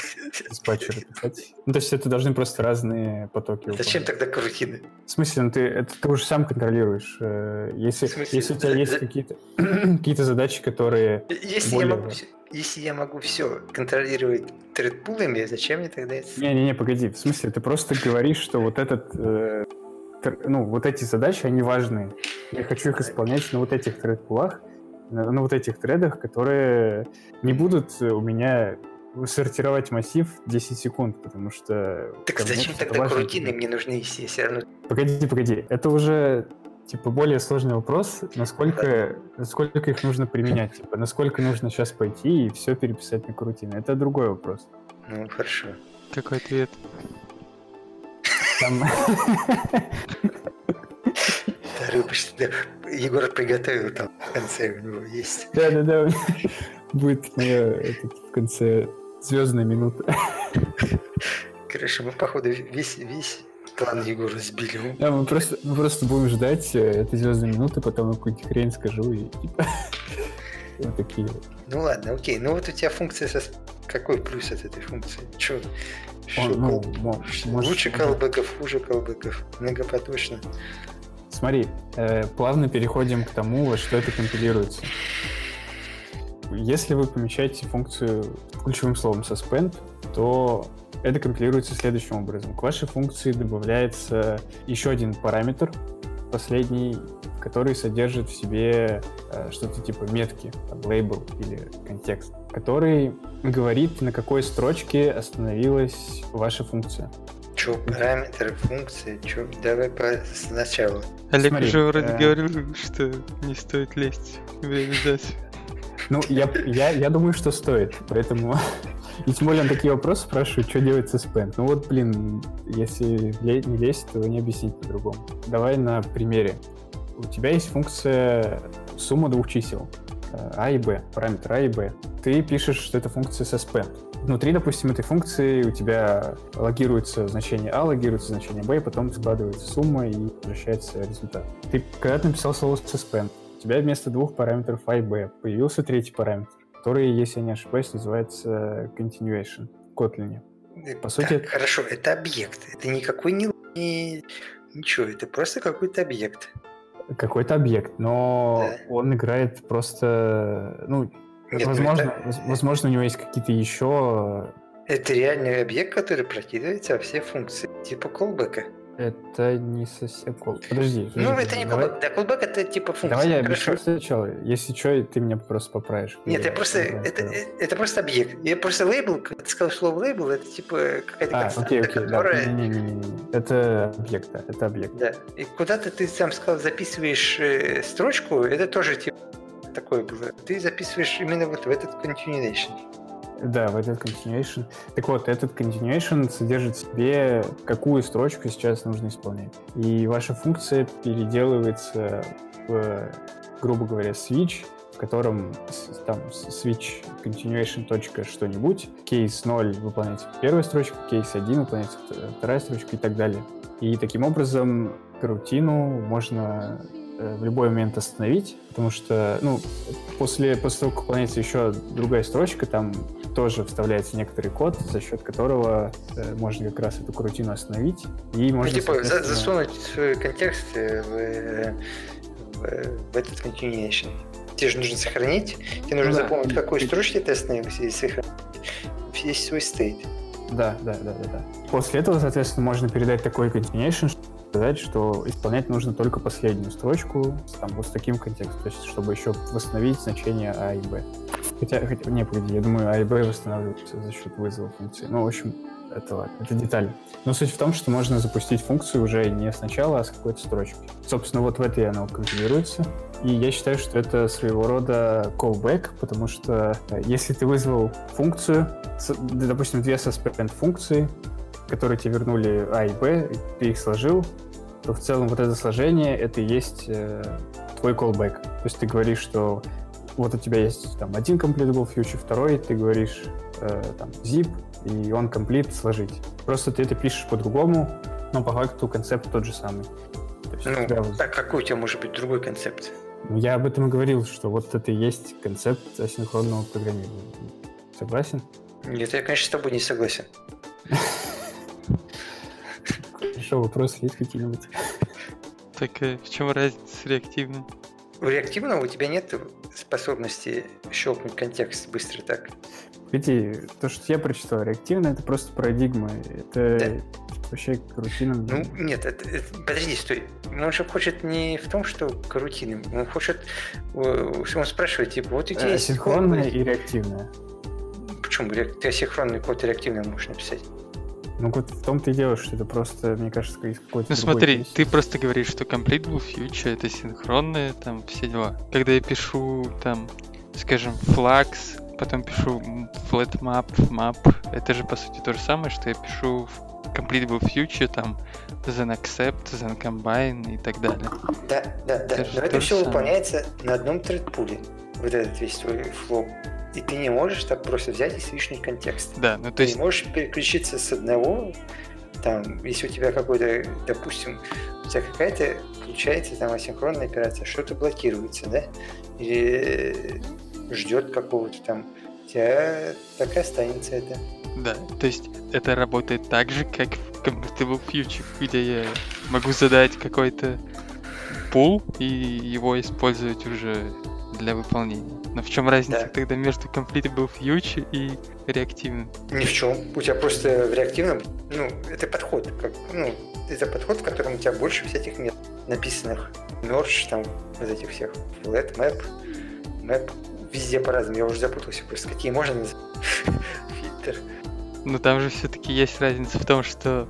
диспатчеры писать. Ну, то есть это должны просто разные потоки Зачем выполнять. тогда крутины? В смысле, ну ты, это ты уже сам контролируешь. Э, Если, если у тебя есть какие-то (clears throat) какие задачи, которые... Если я, могу, если я могу все контролировать тредпулами, зачем мне тогда это? Не-не-не, погоди. В смысле, ты просто говоришь, что вот этот... э, тр- ну, вот эти задачи, они важные. Я хочу их исполнять на вот этих тред-пулах, на, на вот этих тредах, которые не будут у меня сортировать массив 10 секунд, потому что... Так зачем тогда крутины придет. мне нужны, если я все равно... Погоди, погоди. Это уже типа более сложный вопрос, насколько, насколько их нужно применять, (laughs) типа, насколько нужно сейчас пойти и все переписать на крутины. Это другой вопрос. Ну, хорошо. Какой ответ? Там... (laughs) Егор приготовил там в конце у него есть. Да-да-да, (laughs) будет моя этот, в конце звездная минута. Короче, мы, походу, весь, весь план Егора сбили. Мы- Да, мы, просто, мы просто будем ждать э, этой звездной минуты, потом я какую-нибудь хрень скажу и типа... (laughs) Вот такие. Ну ладно, окей. Ну вот у тебя функция со... Какой плюс от этой функции? Он, ну, мо- Лучше может- может- колбеков, хуже колбеков. Многопоточно. Смотри, э, плавно переходим к тому, во что это компилируется. Если вы помещаете функцию ключевым словом suspend, то это компилируется следующим образом. К вашей функции добавляется еще один параметр, последний, который содержит в себе э, что-то типа метки, там, лейбл или контекст, который говорит, на какой строчке остановилась ваша функция. Че, параметры, функции, че? Давай по... сначала. Олег Смотри, уже вроде э, говорил, что не стоит лезть в реализацию. Ну, я, я, я думаю, что стоит, поэтому... И тем более он такие вопросы спрашивает, что делать со спен. Ну вот, блин, если не лезть, то не объяснить по-другому. Давай на примере. У тебя есть функция сумма двух чисел, э, а и b, параметр а и b. Ты пишешь, что это функция suspend. Внутри, допустим, этой функции у тебя логируется значение а, логируется значение b, и потом складывается сумма и возвращается результат. Ты когда написал слово suspend, у тебя вместо двух параметров а и b появился третий параметр, который, если я не ошибаюсь, называется continuation в Kotlin. Э, По сути, так, это- хорошо, это объект. Это никакой не... не- Ничего, это просто какой-то объект. Какой-то объект, но Да. он играет просто, ну, Нет, ну возможно, это- воз- возможно, у него есть какие-то еще Это реальный объект, который прокидывается во все функции, типа колбека. Это не совсем кол. Подожди. Ну, подожди, это не давай-. Да, callback это типа функция. Давай я Хорошо. объясню сначала. Если что, ты меня просто поправишь. Нет, я просто... неправильно Это, э, это просто объект. Я просто лейбл, когда ты сказал слово лейбл, это типа какая-то А, константа, окей, окей, да. которая... Не-не-не. Это объект, да, это объект. Да. И куда-то ты сам сказал, записываешь э, строчку, это тоже типа такое было. Ты записываешь именно вот в этот continuation. Да, в этот continuation. Так вот, этот continuation содержит в себе, какую строчку сейчас нужно исполнять. И ваша функция переделывается в, грубо говоря, switch, в котором там switch continuation точка что-нибудь, кейс 0 выполняется первая строчка, кейс 1 выполняется вт- вторая строчка и так далее. И таким образом рутину можно в любой момент остановить, потому что, ну, после, после того, как выполняется еще другая строчка, там тоже вставляется некоторый код, за счет которого э, можно как раз эту крутину остановить, и Ну, можно, типа, за- соответственно- засунуть свой контекст э, в, э, в- в этот continuation. Тебе же нужно сохранить, тебе нужно Ну да. запомнить, в какой И- строчке ты остановился, и сохранить весь свой стейт. Да, да, да, да, да. После этого, соответственно, можно передать такой continuation, сказать, что исполнять нужно только последнюю строчку, там, вот с таким контекстом, то есть, чтобы еще восстановить значение А и Б. Хотя, хотя, не, погоди, я думаю, А и Б восстанавливаются за счет вызова функции. Ну, в общем, это ладно, это деталь. Но суть в том, что можно запустить функцию уже не сначала, а с какой-то строчки. Собственно, вот в этой она компилируется. И я считаю, что это своего рода callback, потому что э, если ты вызвал функцию, допустим, две suspend функции, которые тебе вернули А и Б, ты их сложил, то в целом вот это сложение, это и есть э, твой callback. То есть ты говоришь, что вот у тебя есть там один completable future, второй ты говоришь э, там zip, и он complete сложить. Просто ты это пишешь по-другому, но по факту концепт тот же самый. То есть Ну, вот- так какой у тебя может быть другой концепт? ну, Я об этом и говорил, что вот это и есть концепт асинхронного программирования. Согласен? Нет, я, конечно, с тобой не согласен. (laughs) Хорошо, вопросы есть какие-нибудь? Так э, в чем разница с реактивным? У реактивного у тебя нет способности щелкнуть контекст быстро так. Видите, то, что я прочитал, реактивно, это просто парадигма. Это Да. вообще к рутинам. Ну, нет, это- это- подожди, стой. Он же хочет не в том, что к рутинам. Он хочет... Он спрашивает, типа, вот у тебя есть... асинхронное и реактивное. Почему? Ты асинхронный код и реактивный можешь написать. Ну, вот в том-то и дело, что это просто, мне кажется, из какой-то Ну смотри, песни. ты просто говоришь, что Completable Future это синхронное, там все дела. Когда я пишу там, скажем, flags, потом пишу flat map, map, это же по сути то же самое, что я пишу в Completable Future, там, then accept, then combine и так далее. Да, да, да. Это Но то это все самое. выполняется на одном тредпуле. Вот этот весь твой флоу. И ты не можешь так просто взять и свичнуть контекст. Да, ну то Ты есть, не можешь переключиться с одного, там, если у тебя какой-то, допустим, у тебя какая-то включается там асинхронная операция, что-то блокируется, да? Или ждет какого-то там, у тебя так и останется это. да, то есть это работает так же, как в Completable Future, где я могу задать какой-то пул и его использовать уже для выполнения. Но в чем разница Да. тогда между Completable Future и реактивным? Ни в чем. У тебя просто в реактивном, ну, это подход, как, ну, это подход, в котором у тебя больше всяких методов написанных. Merge, там, вот этих всех, flat, map, map, везде по-разному. Я уже запутался просто, какие можно назвать. (laughs) Фильтр. Но там же все-таки есть разница в том, что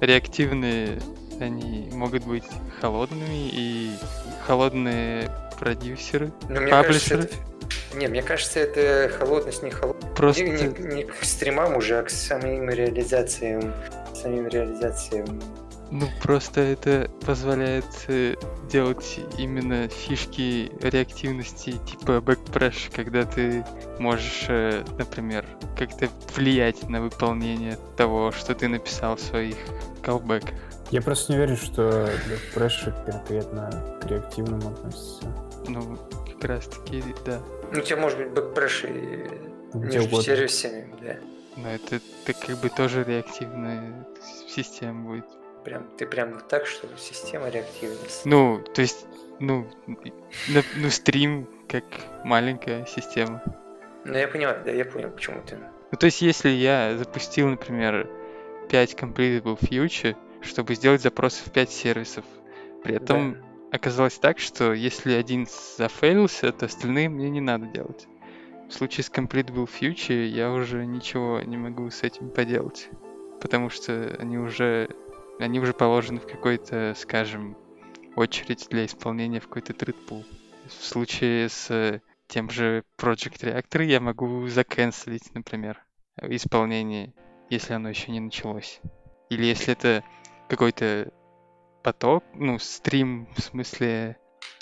реактивные они могут быть холодными и холодные продюсеры. Но мне кажется, Паблишеры? это... Не, мне кажется, это холодность не холодность. Просто Не, не- не к стримам уже, а к самим реализациям. Самим реализациям. Ну, просто это позволяет э, делать именно фишки реактивности типа backpress, когда ты можешь, э, например, как-то влиять на выполнение того, что ты написал в своих callback ах. Я просто не верю, что pressure конкретно к реактивному относится. Ну, как раз таки, да. Ну, у тебя может быть backpressure и Где между угодно. сервисами, да. Но это, это как бы тоже реактивная система будет. Прям, ты прям так, что система реактивности. Ну, то есть, ну, на- ну, стрим как маленькая система. Ну, я понимаю, да, я понял, почему ты. Ну, то есть, если я запустил, например, 5 completable future, чтобы сделать запросы в 5 сервисов. При этом оказалось так, что если один зафейлился, то остальные мне не надо делать. В случае с Completable Future я уже ничего не могу с этим поделать. Потому что они уже, они уже положены в какой-то, скажем, очередь для исполнения в какой-то тритпул. В случае с тем же Project Reactor я могу заканцелить, например, исполнение, если оно еще не началось. Или если это какой-то поток, ну, стрим, в смысле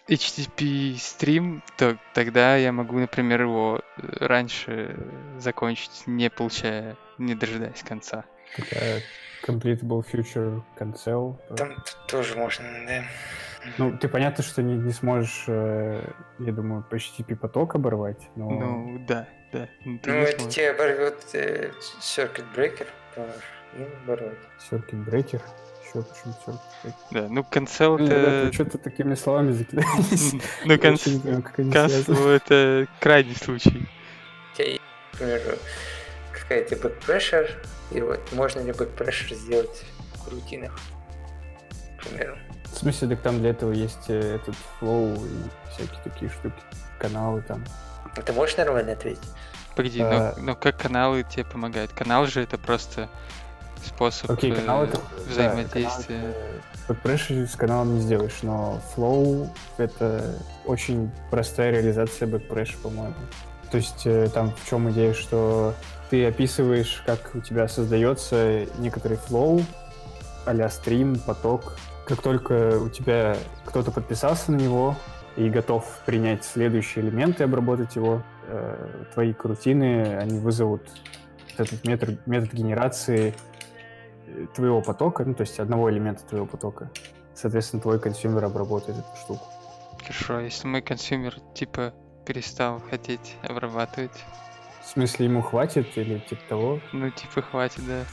HTTP стрим, то тогда я могу, например, его э, раньше закончить, не получая, не дожидаясь конца. Такая Completable Future Cancel. Там тоже можно, да. Ну, ты понятно, что не, не сможешь, э, я думаю, по HTTP поток оборвать, но... Ну, да, да. Ну, ну это тебе оборвет э, Circuit Breaker, и оборвать. Circuit Breaker? Еще почему Circuit Да, ну, cancel это... что-то такими словами закидались. (laughs) Ну, cancel это крайний случай. Например, какая-то backpressure, и вот можно ли backpressure сделать в рутинах, к примеру. В смысле, так там для этого есть э, этот флоу и всякие такие штуки, каналы там. Ты можешь нормально ответить? Погоди, а... но, но как каналы тебе помогают? Канал же это просто способ Окей, канал это, взаимодействия. Да, канал, с каналом не сделаешь, но Flow — это очень простая реализация backpressure, по-моему. То есть э, там в чем идея, что ты описываешь, как у тебя создается некоторый flow, а стрим, поток, как только у тебя кто-то подписался на него и готов принять следующий элемент и обработать его, э, твои корутины, они вызовут этот метод, метод генерации э, твоего потока, ну, то есть одного элемента твоего потока. Соответственно, твой consumer обработает эту штуку. Хорошо, а если мой consumer, типа, перестал хотеть обрабатывать? В смысле, ему хватит или типа того? Ну, типа, хватит, да.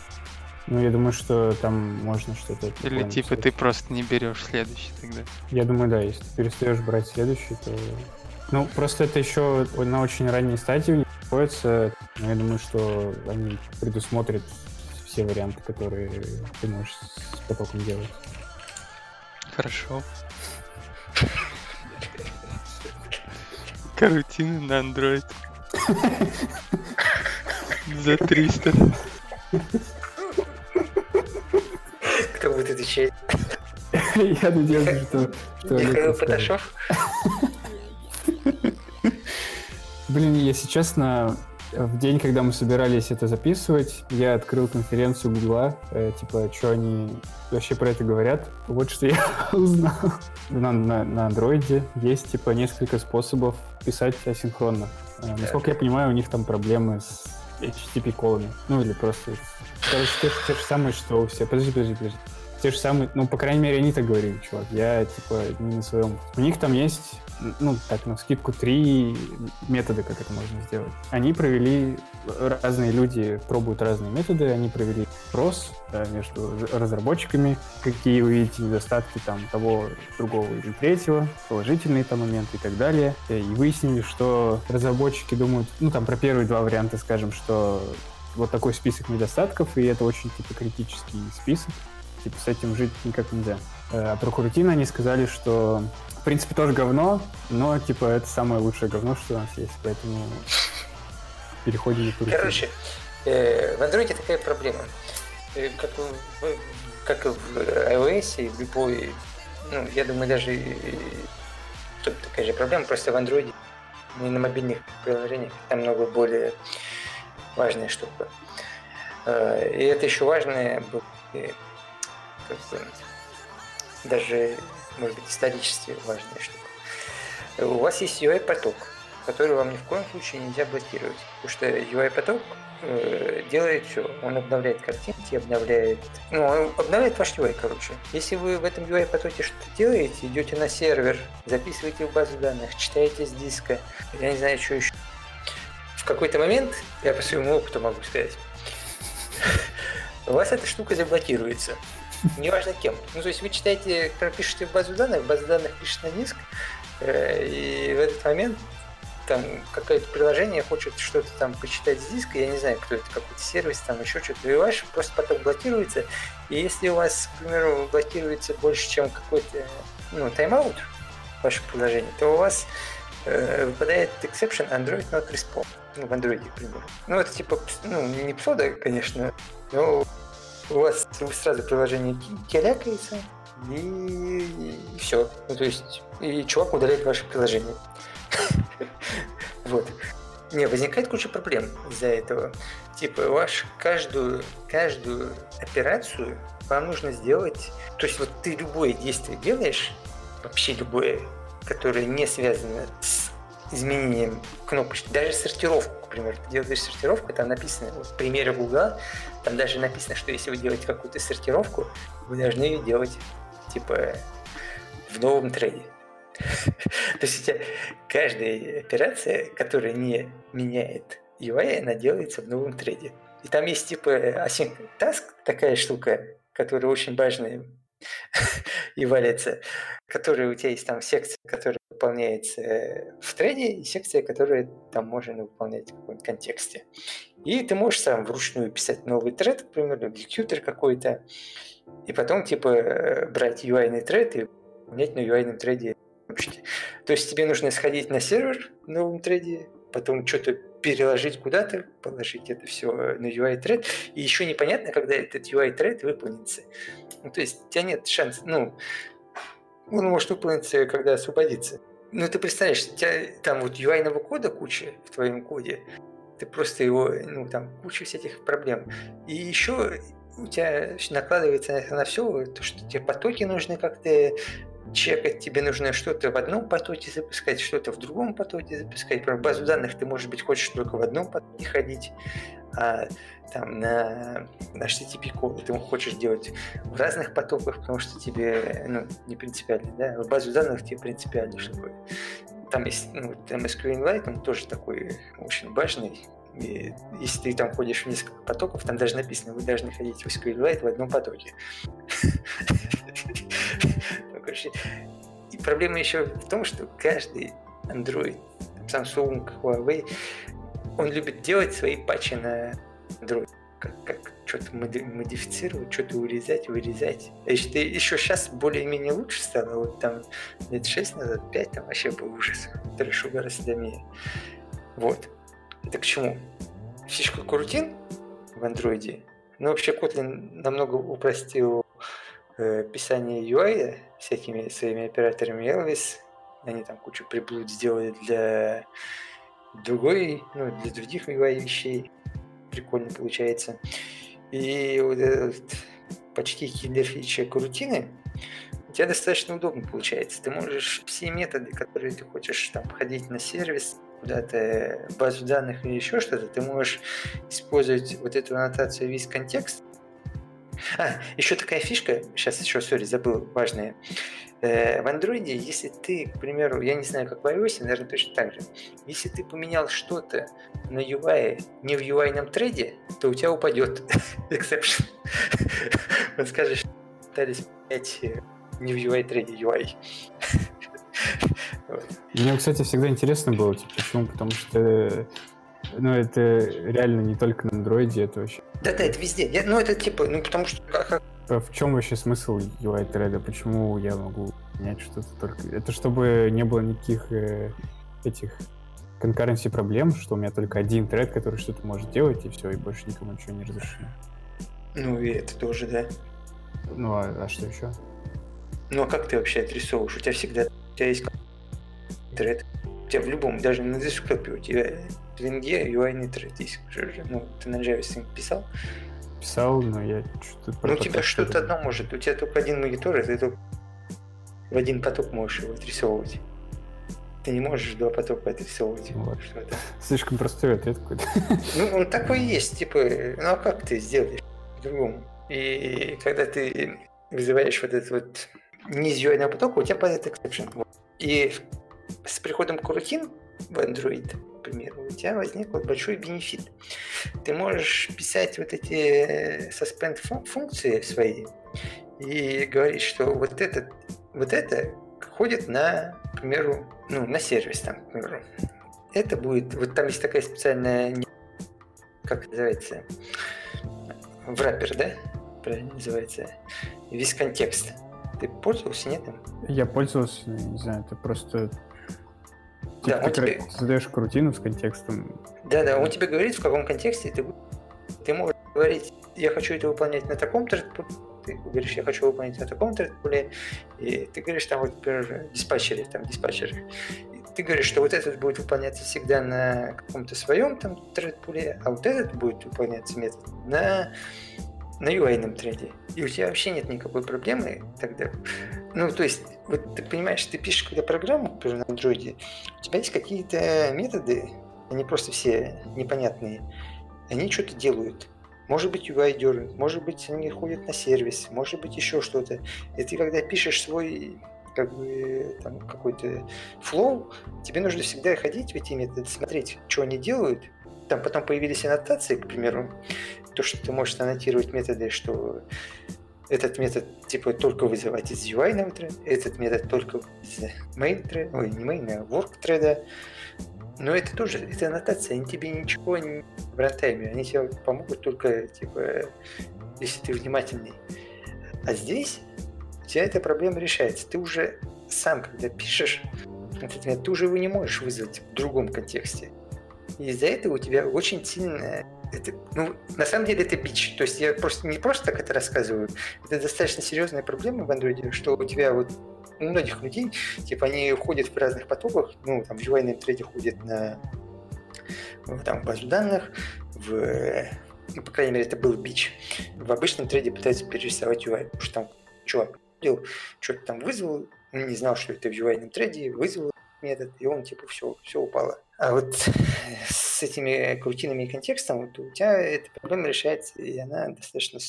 Ну, я думаю, что там можно что-то... Или типа написать. ты просто не берешь следующий тогда. Я думаю, да, если ты перестаешь брать следующий, то... Ну, просто это еще на очень ранней стадии находится. Но я думаю, что они предусмотрят все варианты, которые ты можешь с потоком делать. Хорошо. Карутины на Android. За 300. Кто будет отвечать? Я надеюсь, что... Михаил Паташов? Блин, если честно, в день, когда мы собирались это записывать, я открыл конференцию Гугла, э, типа, что они вообще про это говорят. Вот что (laughs) я узнал. На, на, на андроиде есть, типа, несколько способов писать асинхронно. Э, насколько я понимаю, у них там проблемы с HTTP колами. Ну, или просто... Короче, те, те же самые, что у всех. Подожди, подожди, подожди. Те же самые, ну, по крайней мере, они так говорили, чувак. Я, типа, не на своем. У них там есть ну, так, на скидку, три метода, как это можно сделать. Они провели, разные люди пробуют разные методы, они провели опрос да, между разработчиками, какие вы видите недостатки там того, другого или третьего, положительные там моменты и так далее. И выяснили, что разработчики думают, ну, там, про первые два варианта, скажем, что вот такой список недостатков, и это очень, типа, критический список. Типа, с этим жить никак нельзя. Э, а про Курутино они сказали, что принципе, тоже говно, но, типа, это самое лучшее говно, что у нас есть, поэтому переходим на Короче, э, в Android такая проблема. Э, как, в, как и в iOS, и в любой, ну, я думаю, даже тут такая же проблема, просто в Android не на мобильных приложениях, там много более важная штука. Э, и это еще важное, как бы, даже может быть, исторически важная штука. У вас есть UI-поток, который вам ни в коем случае нельзя блокировать, потому что UI-поток э, делает все. Он обновляет картинки, обновляет... Ну, он обновляет ваш UI, короче. Если вы в этом UI-потоке что-то делаете, идете на сервер, записываете в базу данных, читаете с диска, я не знаю, что еще. В какой-то момент, я по своему опыту могу сказать, (laughs) у вас эта штука заблокируется. Неважно кем. Ну, то есть вы читаете, пропишете в базу данных, база данных пишет на диск, э, и в этот момент там какое-то приложение хочет что-то там почитать с диска, я не знаю, кто это, какой-то сервис, там еще что-то, и ваш просто поток блокируется, и если у вас, к примеру, блокируется больше, чем какой-то ну, тайм-аут ваше приложение, то у вас э, выпадает exception Android not respond. Ну, в Android, к примеру. Ну, это типа, ну, не псода, конечно, но у вас сразу приложение келякается, и, и все. Ну, то есть, и чувак удаляет ваше приложение. (laughs) Вот. Не, возникает куча проблем из-за этого. Типа, ваш каждую, каждую операцию вам нужно сделать... То есть, вот ты любое действие делаешь, вообще любое, которое не связано с изменением кнопочки, даже сортировку, к примеру, ты делаешь сортировку, там написано, вот в примере Гугла, там даже написано, что если вы делаете какую-то сортировку, вы должны ее делать, типа, в новом трейде. (laughs) То есть у тебя каждая операция, которая не меняет UI, она делается в новом трейде. И там есть типа async task, такая штука, которая очень важная (laughs) и валится, которая у тебя есть там секция, которая выполняется в трейде, и секция, которая там можно выполнять в каком-то контексте. И ты можешь сам вручную писать новый тред, к примеру, экзекьютор какой-то, и потом типа брать UI-ный тред и выполнять на UI-ном треде. То есть тебе нужно сходить на сервер в новом трейде, потом что-то переложить куда-то, положить это все на UI-тред, и еще непонятно, когда этот UI-тред выполнится. Ну, то есть у тебя нет шанса, ну, он может выполниться, когда освободится. Ну, ты представляешь, у тебя там вот UI-ного кода куча в твоем коде, ты просто его, ну, там куча всяких проблем. И еще у тебя накладывается на все, то, что тебе потоки нужны как-то чекать, тебе нужно что-то в одном потоке запускать, что-то в другом потоке запускать. Про базу данных ты, может быть, хочешь только в одном потоке ходить, а там на, на HTTP коды ты хочешь делать в разных потоках, потому что тебе ну, не принципиально, да, в базу данных тебе принципиально, чтобы там есть, ну, там SQLite, он тоже такой очень важный, и если ты там ходишь в несколько потоков, там даже написано, вы должны ходить в SQLite в одном потоке. И проблема еще в том, что каждый Android, Samsung, Huawei, он любит делать свои патчи на Android. Как, как что-то модифицировать, что-то урезать, вырезать. Еще, еще сейчас более-менее лучше стало. Вот там лет 6 назад, 5, там вообще был ужас. Трэш гораздо менее. Вот. Это к чему? Фишка Куртин в андроиде. Ну, вообще Kotlin намного упростил э, писание UI всякими своими операторами Elvis. Они там кучу приблуд сделали для другой, ну, для других UI вещей. Прикольно получается. И вот почти киллер фича крутины, у тебя достаточно удобно получается. Ты можешь все методы, которые ты хочешь там ходить на сервис, куда-то базу данных или еще что-то, ты можешь использовать вот эту аннотацию весь контекст, а, еще такая фишка, сейчас еще, сори, забыл, важная. Э, в андроиде, если ты, к примеру, я не знаю, как в iOS, наверное, точно так же, если ты поменял что-то на UI не в UI-ном трейде, то у тебя упадет (laughs) exception. Скажет, что (laughs) пытались менять э, не в UI-трейде UI. (laughs) Мне, кстати, всегда интересно было, типа, почему, потому что ну, это реально не только на андроиде, это вообще... Да-да, это везде. Я, ну, это типа, ну, потому что... Как... А в чем вообще смысл UI треда? Почему я могу менять что-то только... Это чтобы не было никаких э, этих конкуренции проблем, что у меня только один тред, который что-то может делать, и все, и больше никому ничего не разрешено. Ну, и это тоже, да. Ну, а, а что еще? Ну, а как ты вообще отрисовываешь? У тебя всегда у тебя есть тред. У тебя в любом, даже на десктопе у тебя Винге UI тратись уже. Ну, ты на JavaScript писал? Писал, но я что-то... Ну, у тебя что-то одно может. У тебя только один монитор, и ты только в один поток можешь его отрисовывать. Ты не можешь два потока отрисовывать. Вот. Что-то. Слишком простой ответ какой-то. Ну, он (laughs) такой есть, типа, ну а как ты сделаешь по-другому? И когда ты вызываешь вот этот вот низ UI потока, у тебя падает exception. И с приходом корутин в Android примеру, у тебя возник вот большой бенефит. Ты можешь писать вот эти suspend функции свои и говорить, что вот это, вот это ходит на, к примеру, ну, на сервис, там, к примеру. это будет, вот там есть такая специальная, как называется, враппер, да? Правильно называется. Весь контекст. Ты пользовался, нет? Я пользовался, не знаю, это просто типа, он ты тебе... создаешь крутину с контекстом. Да, да, он тебе говорит, в каком контексте ты, ты можешь говорить, я хочу это выполнять на таком тредпуле, ты говоришь, я хочу выполнять на таком тредпуле, и ты говоришь, там, вот, например, диспатчере, там, диспатчеры, ты говоришь, что вот этот будет выполняться всегда на каком-то своем там тредпуле, а вот этот будет выполняться метод на на UI треде. И у тебя вообще нет никакой проблемы тогда. Ну, то есть, вот ты понимаешь, ты пишешь когда программу, например, на Android, у тебя есть какие-то методы, они просто все непонятные, они что-то делают. Может быть, UI дернут, может быть, они ходят на сервис, может быть, еще что-то. И ты, когда пишешь свой как бы там какой-то флоу, тебе нужно всегда ходить в эти методы, смотреть, что они делают. Там потом появились аннотации, к примеру, то, что ты можешь аннотировать методы, что этот метод типа только вызывать из UI thread, этот метод только из main thread, ой, не main, а work thread. Но это тоже, это аннотация, они тебе ничего не в рантайме, они тебе помогут только, типа, если ты внимательный. А здесь тебя эта проблема решается. Ты уже сам, когда пишешь этот метод, ты уже его не можешь вызвать в другом контексте. Из-за этого у тебя очень сильная это, ну, на самом деле это бич. То есть я просто не просто так это рассказываю. Это достаточно серьезная проблема в Android, что у тебя вот у многих людей, типа, они ходят в разных потоках, ну, там, в UI треде ходят на там, базу данных, в, ну, по крайней мере, это был бич. В обычном треде пытаются перерисовать UI, потому что там чувак что-то там вызвал, не знал, что это в UI треде, вызвал метод, и он, типа, все, все упало. А вот с этими крутинами и контекстом вот у тебя эта проблема решается, и она достаточно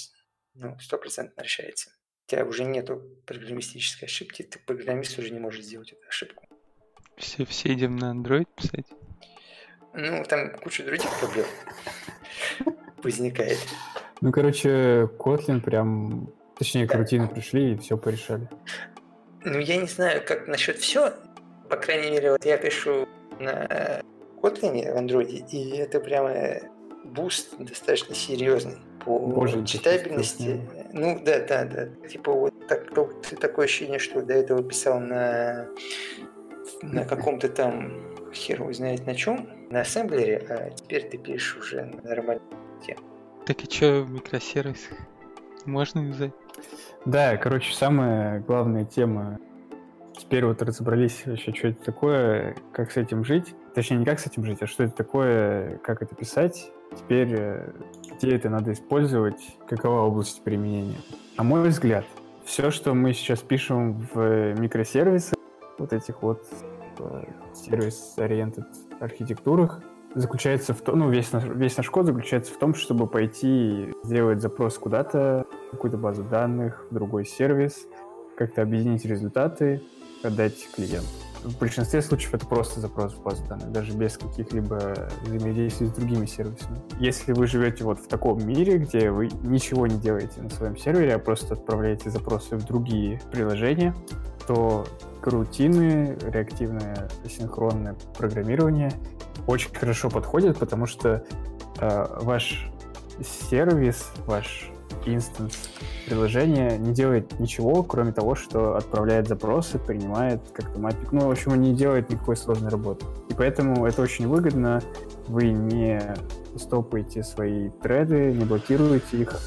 ну, стопроцентно решается. У тебя уже нету программистической ошибки, ты программист уже не может сделать эту ошибку. Все, все идем на Android писать? Ну, там куча других проблем (laughs) возникает. Ну, короче, Kotlin прям... Точнее, Да. крутины пришли и все порешали. Ну, я не знаю, как насчет все. По крайней мере, вот я пишу на Kotlin в Android, и это прямо boost достаточно серьезный по Боже, читабельности. Ну, да, да, да. Типа вот так, такое ощущение, что до этого писал на, на (laughs) каком-то там хер его знает на чем, на ассемблере, а теперь ты пишешь уже на нормальном. Так и чё в микросервисах? Можно юзать? Да, короче, самая главная тема. Теперь вот разобрались вообще, что это такое, как с этим жить. Точнее, не как с этим жить, а что это такое, как это писать. Теперь э, где это надо использовать, какова область применения. На мой взгляд, все, что мы сейчас пишем в микросервисы, вот этих вот э, сервис-ориентед архитектурах, заключается в том, ну, весь наш, весь наш код заключается в том, чтобы пойти сделать запрос куда-то, какую-то базу данных, в другой сервис, как-то объединить результаты, отдать клиенту. В большинстве случаев это просто запрос в базу данных, даже без каких-либо взаимодействий с другими сервисами. Если вы живете вот в таком мире, где вы ничего не делаете на своем сервере, а просто отправляете запросы в другие приложения, то рутины, реактивное синхронное программирование очень хорошо подходит, потому что э, ваш сервис, ваш инстанс приложения не делает ничего, кроме того, что отправляет запросы, принимает как-то мапик. Ну, в общем, не делает никакой сложной работы. И поэтому это очень выгодно. Вы не стопаете свои треды, не блокируете их.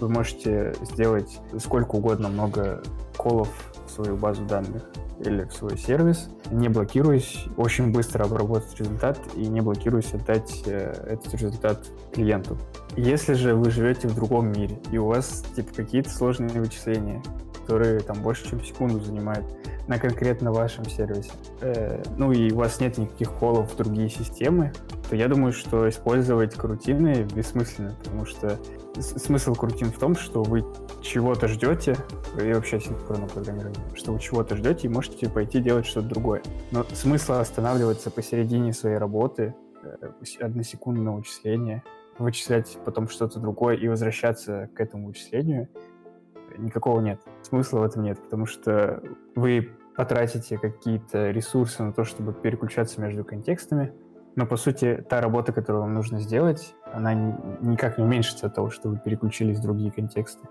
Вы можете сделать сколько угодно много колов свою базу данных или в свой сервис, не блокируясь, очень быстро обработать результат и не блокируясь отдать э, этот результат клиенту. Если же вы живете в другом мире, и у вас типа какие-то сложные вычисления, которые там больше, чем секунду занимают на конкретно вашем сервисе, э, ну и у вас нет никаких колов в другие системы, то я думаю, что использовать крутины бессмысленно, потому что смысл крутин в том, что вы чего-то ждете, и вообще синхронное программирование, что вы чего-то ждете и можете пойти делать что-то другое. Но смысла останавливаться посередине своей работы, э, односекундного вычисления, вычислять потом что-то другое и возвращаться к этому вычислению, никакого нет. Смысла в этом нет, потому что вы потратите какие-то ресурсы на то, чтобы переключаться между контекстами, но, по сути, та работа, которую вам нужно сделать, она никак не уменьшится от того, что вы переключились в другие контексты.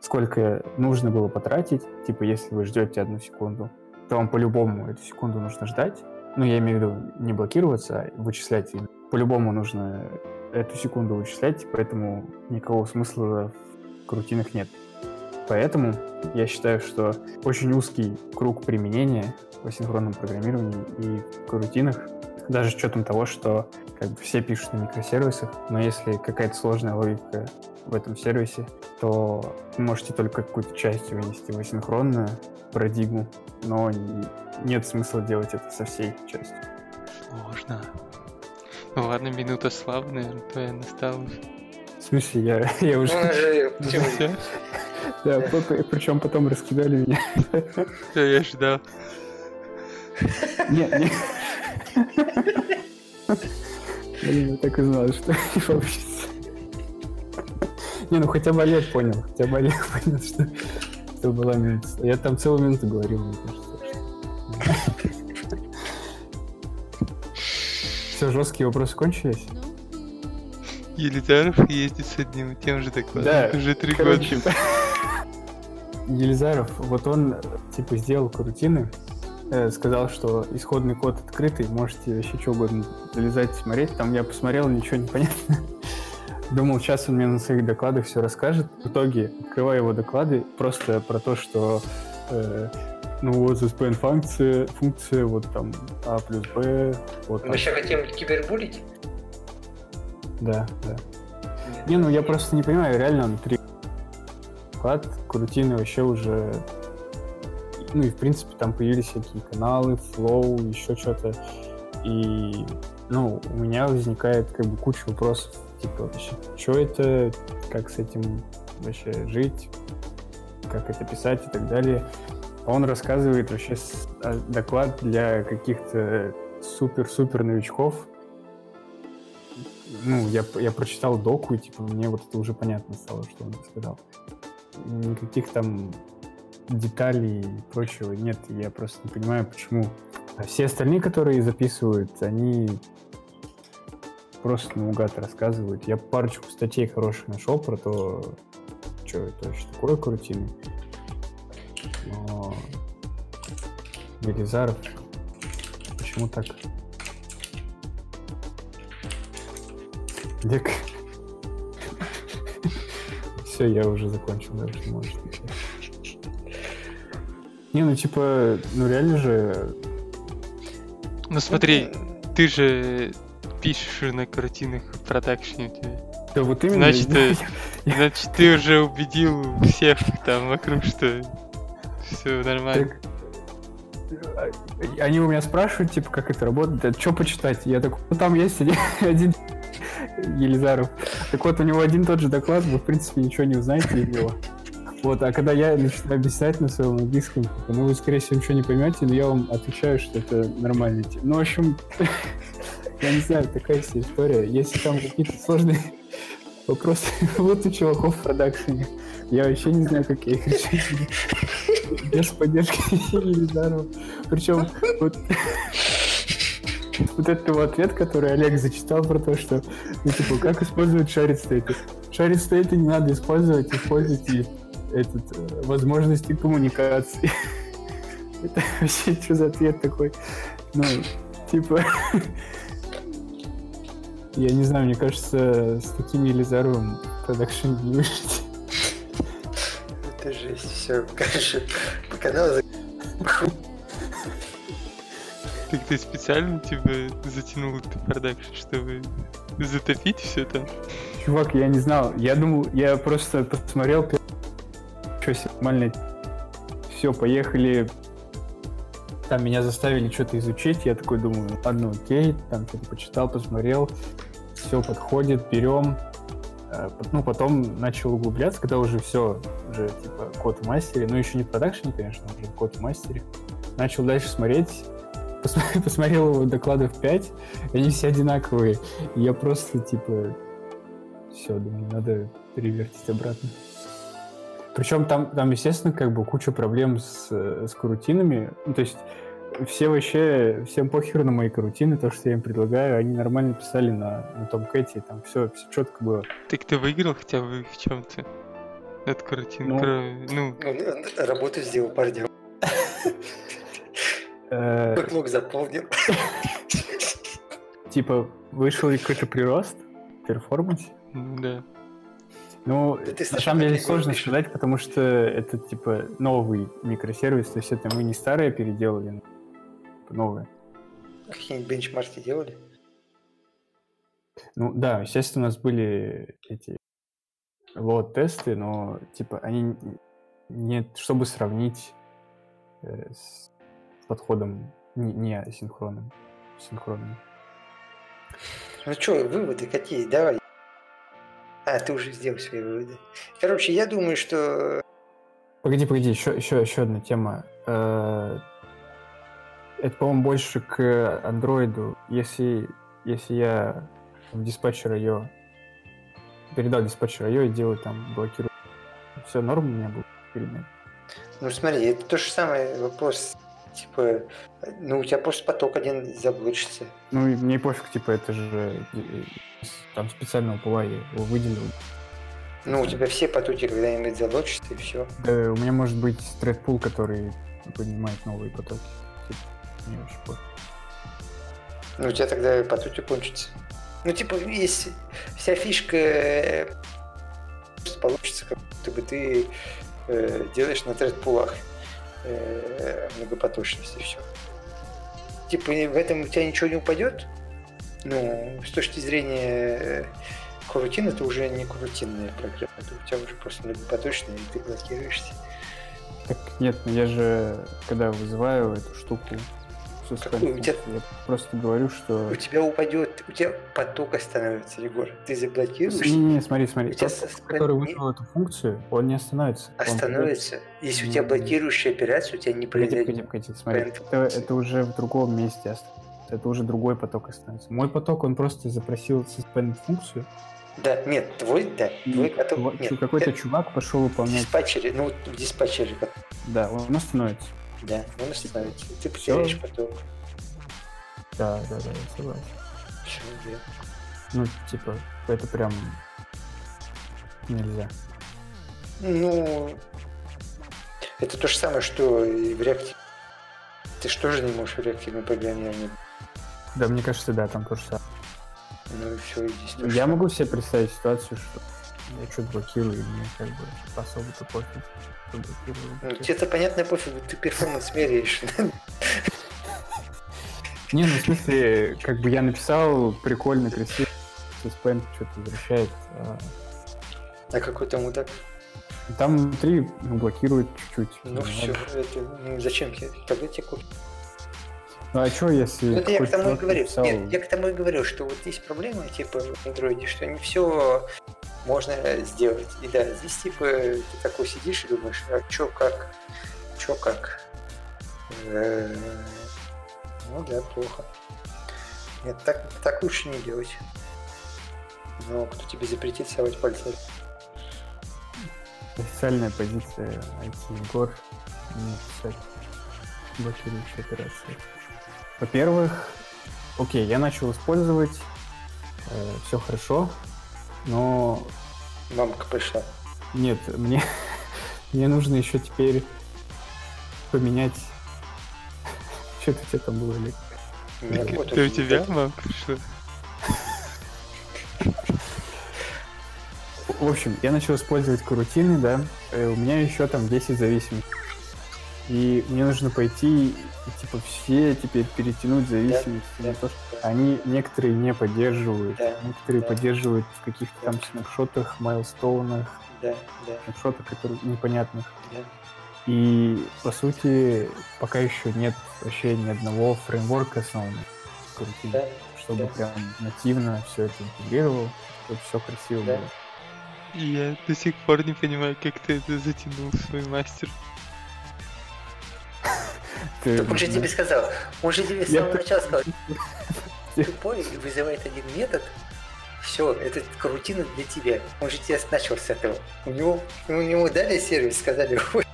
Сколько нужно было потратить, типа, если вы ждете одну секунду, то вам по-любому эту секунду нужно ждать. Ну, я имею в виду не блокироваться, а вычислять. По-любому нужно эту секунду вычислять, поэтому никакого смысла в крутинах нет. Поэтому я считаю, что очень узкий круг применения в асинхронном программировании и в крутинах даже с учетом того, что как бы все пишут на микросервисах, но если какая-то сложная логика в этом сервисе, то вы можете только какую-то часть вынести в асинхронную парадигму, но нет смысла делать это со всей частью. Сложно. Ну ладно, минута славы, наверное, твоя настала. В смысле, я, я уже... (laughs) Ну, да, причем потом раскидали меня. Да, я ждал. Нет, нет. Блин, я так и знал, что не получится. Не, ну хотя бы Олег понял, хотя бы Олег понял, что, что была минута. Я там целую минуту говорил, мне кажется. Все, жесткие вопросы кончились? Елизаров ездит с одним и тем же докладом Да, уже три года. Елизаров, вот он типа сделал карутины, э, сказал, что исходный код открытый, можете вообще что угодно залезать, смотреть. Там я посмотрел, ничего не понятно. (laughs) Думал, сейчас он мне на своих докладах все расскажет. В итоге открываю его доклады просто про то, что э, ну вот SPN функция, функция вот там А плюс Б. Вот Мы там. еще хотим кибербулить? Да, да. Не, ну я просто не понимаю, реально он три доклад, крутины вообще уже ну и в принципе там появились всякие каналы, флоу, еще что-то. И ну, у меня возникает как бы куча вопросов, типа, вообще, что это, как с этим вообще жить, как это писать и так далее. Он рассказывает вообще а, доклад для каких-то супер-супер новичков. Ну, я, я прочитал доку, и типа мне вот это уже понятно стало, что он сказал. Никаких там деталей и прочего нет. Я просто не понимаю, почему. А все остальные, которые записывают, они просто наугад рассказывают. Я парочку статей хороших нашел про то, что это вообще такое крутины. Но Елизаров, почему так? Дек. Все, я уже закончил, дальше можешь. Не, ну типа, ну реально же, Ну смотри, ты же пишешь на картинах в продакшене у тебя. да вот именно. Значит, э, Значит, ты уже убедил всех там вокруг, что все нормально. Так, а- Они у меня спрашивают, типа, как это работает, а что почитать? Я такой, ну там есть один Елизаров. Так вот, у него один тот же доклад, вы, в принципе, ничего не узнаете из него. Вот, а когда я начинаю объяснять на своем английском, типа, ну, вы, скорее всего, ничего не поймете, но я вам отвечаю, что это нормально. Ну, в общем, (laughs) я не знаю, такая вся история. Если там какие-то сложные (laughs) вопросы (laughs) вот у чуваков в продакшене, я вообще не знаю, как я их решить. Без поддержки Елизарова. Причем вот, вот этот его ответ, который Олег зачитал про то, что, ну, типа, как использовать шарит стейты. Шарит стейты не надо использовать, используйте этот, э, возможности коммуникации. (laughs) Это вообще что за ответ такой? Ну, типа... (laughs) Я не знаю, мне кажется, с таким Елизаровым продакшн не выжить. Это жесть, все, короче, канал за- (laughs) Так ты специально типа затянул этот продакшн, чтобы затопить все там? Чувак, я не знал. Я думал, я просто посмотрел, что себе нормально. Все, поехали. Там меня заставили что-то изучить. Я такой думаю, ладно, окей. Там что-то почитал, посмотрел. Все подходит, берем. Э, Ну, потом начал углубляться, когда уже все, уже типа код в мастере. Ну, еще не в продакшене, конечно, уже код в мастере. Начал дальше смотреть. Пос- (laughs) Посмотрел его докладов 5, они все одинаковые. Я просто, типа, все, думаю, надо перевертить обратно. Причем там, там, естественно, как бы куча проблем с, с карутинами. Ну, то есть все вообще, всем похеру на мои карутины, то, что я им предлагаю, они нормально писали на, на том кэте, там все, все четко было. Так ты выиграл хотя бы в чем-то? От карутин, Ну. кроме- ну, Он работу сделал, парня. (laughs) Бэклог заполнил. (laughs) Типа, вышел ли какой-то прирост в перформансе? ну да. Ну, на самом деле сложно сказать, потому что это, типа, новый микросервис, то есть это мы не старое переделали, но типа, новое. Какие-нибудь бенчмарки делали? Ну, да, естественно, у нас были эти лот-тесты, но, типа, они не, чтобы сравнить э, с подходом не, не асинхронным, синхронным. Ну что, выводы какие? Давай. А, ты уже сделал свои выводы. Короче, я думаю, что... Погоди, погоди, еще, еще, еще одна тема. Э, Это, по-моему, больше к андроиду. Если, если я в диспатчер IO передал диспатчер IO и делаю там блокирую, все норм у меня будет или нет? Ну смотри, это то же самое вопрос. Типа, ну у тебя просто поток один заблочится. Ну, и мне пофиг, типа, это же э, там специального пула я его выделил. Ну, у тебя все потоки когда-нибудь заблочатся, и все. Да, у меня может быть thread который поднимает новые потоки. Типа, мне вообще пофиг. Ну, у тебя тогда потоки кончатся. Ну, типа, есть вся фишка э, получится, как будто бы ты э, делаешь на тред-пулах э, многопоточность и все. Типа, в этом у тебя ничего не упадет. Ну, с точки зрения э, крутин, это уже не крутинная программа. Это у тебя уже просто многопоточная, и ты блокируешься. Так нет, ну я же, когда вызываю эту штуку, suspend Какую? У тебя- я просто говорю, что... У тебя упадет, у тебя поток остановится, Егор. Ты заблокируешь, Не-не-не, смотри, смотри. У тебя Тот, suspend который не- вызвал эту функцию, он не остановится. Он остановится. Если у тебя блокирующая операция, у тебя не произойдет. погоди, смотри. Suspend Это, это уже в другом месте. Это уже другой поток остановится. Мой поток, он просто запросил suspend функцию. Да, нет, твой, да, твой чувак- нет. Какой-то это чувак пошел выполнять. диспатчере, ну, диспатчере, Да, он остановится. Да, он остановится. Ты потеряешь поток. Да, да, да, я согласен. Всё, да. Ну, типа, это прям нельзя. Ну, это то же самое, что и в реактиве. Ты же тоже не можешь в реактивном программировании. Да, мне кажется, да, там тоже самое. Ну и все, и здесь то же Я могу себе представить ситуацию, что я что-то блокирую, и мне как бы особо-то пофиг, что. Ну, тебе-то понятно, пофиг, ты перформанс меряешь. Не, ну в смысле, как бы я написал прикольно, красиво, суспенд что-то возвращает. а А какой там мудак? Там внутри ну, блокирует чуть-чуть. Ну все, это, ну зачем тебе? Тогда тебе купить. Ну а что, если Ну, это я к тому и говорю. написал- Нет, я к тому и говорю, что вот есть проблемы, типа, в андроиде, что не все можно сделать. И да, здесь, типа, ты такой сидишь и думаешь, а чё, как, чё, как. Э, Ну да, плохо. Нет, так, так лучше не делать. Но кто тебе запретит совать пальцы? Официальная позиция IT Гор не писать блокирующие операции. Во-первых, окей, я начал использовать, все хорошо, но Мамка пришла. нет, мне, (laughs) мне нужно еще теперь поменять... (laughs) Что-то у тебя там было, Олег? Это у тебя, летает. мам, пришла? В общем, я начал использовать карутины, да, э, у меня еще там 10 зависимостей. И мне нужно пойти и, типа, все теперь перетянуть зависимости да, на то, что да. они некоторые не поддерживают, Да, некоторые да. поддерживают в каких-то там Да. снапшотах, майлстоунах, Да, да, снапшотах, которые непонятных. да. И, по сути, пока еще нет вообще ни одного фреймворка карутинами, Да, чтобы да. прям нативно все это интегрировал, чтобы все красиво Да. было. Я до сих пор не понимаю, как ты это затянул в свой мастер. Ты, Так он же тебе сказал, он же тебе с самого начала сказал, тупой вызывает один метод, Все, это карутина для тебя. Он же тебя начал с этого. У него, у него дали сервис, сказали, «Ой,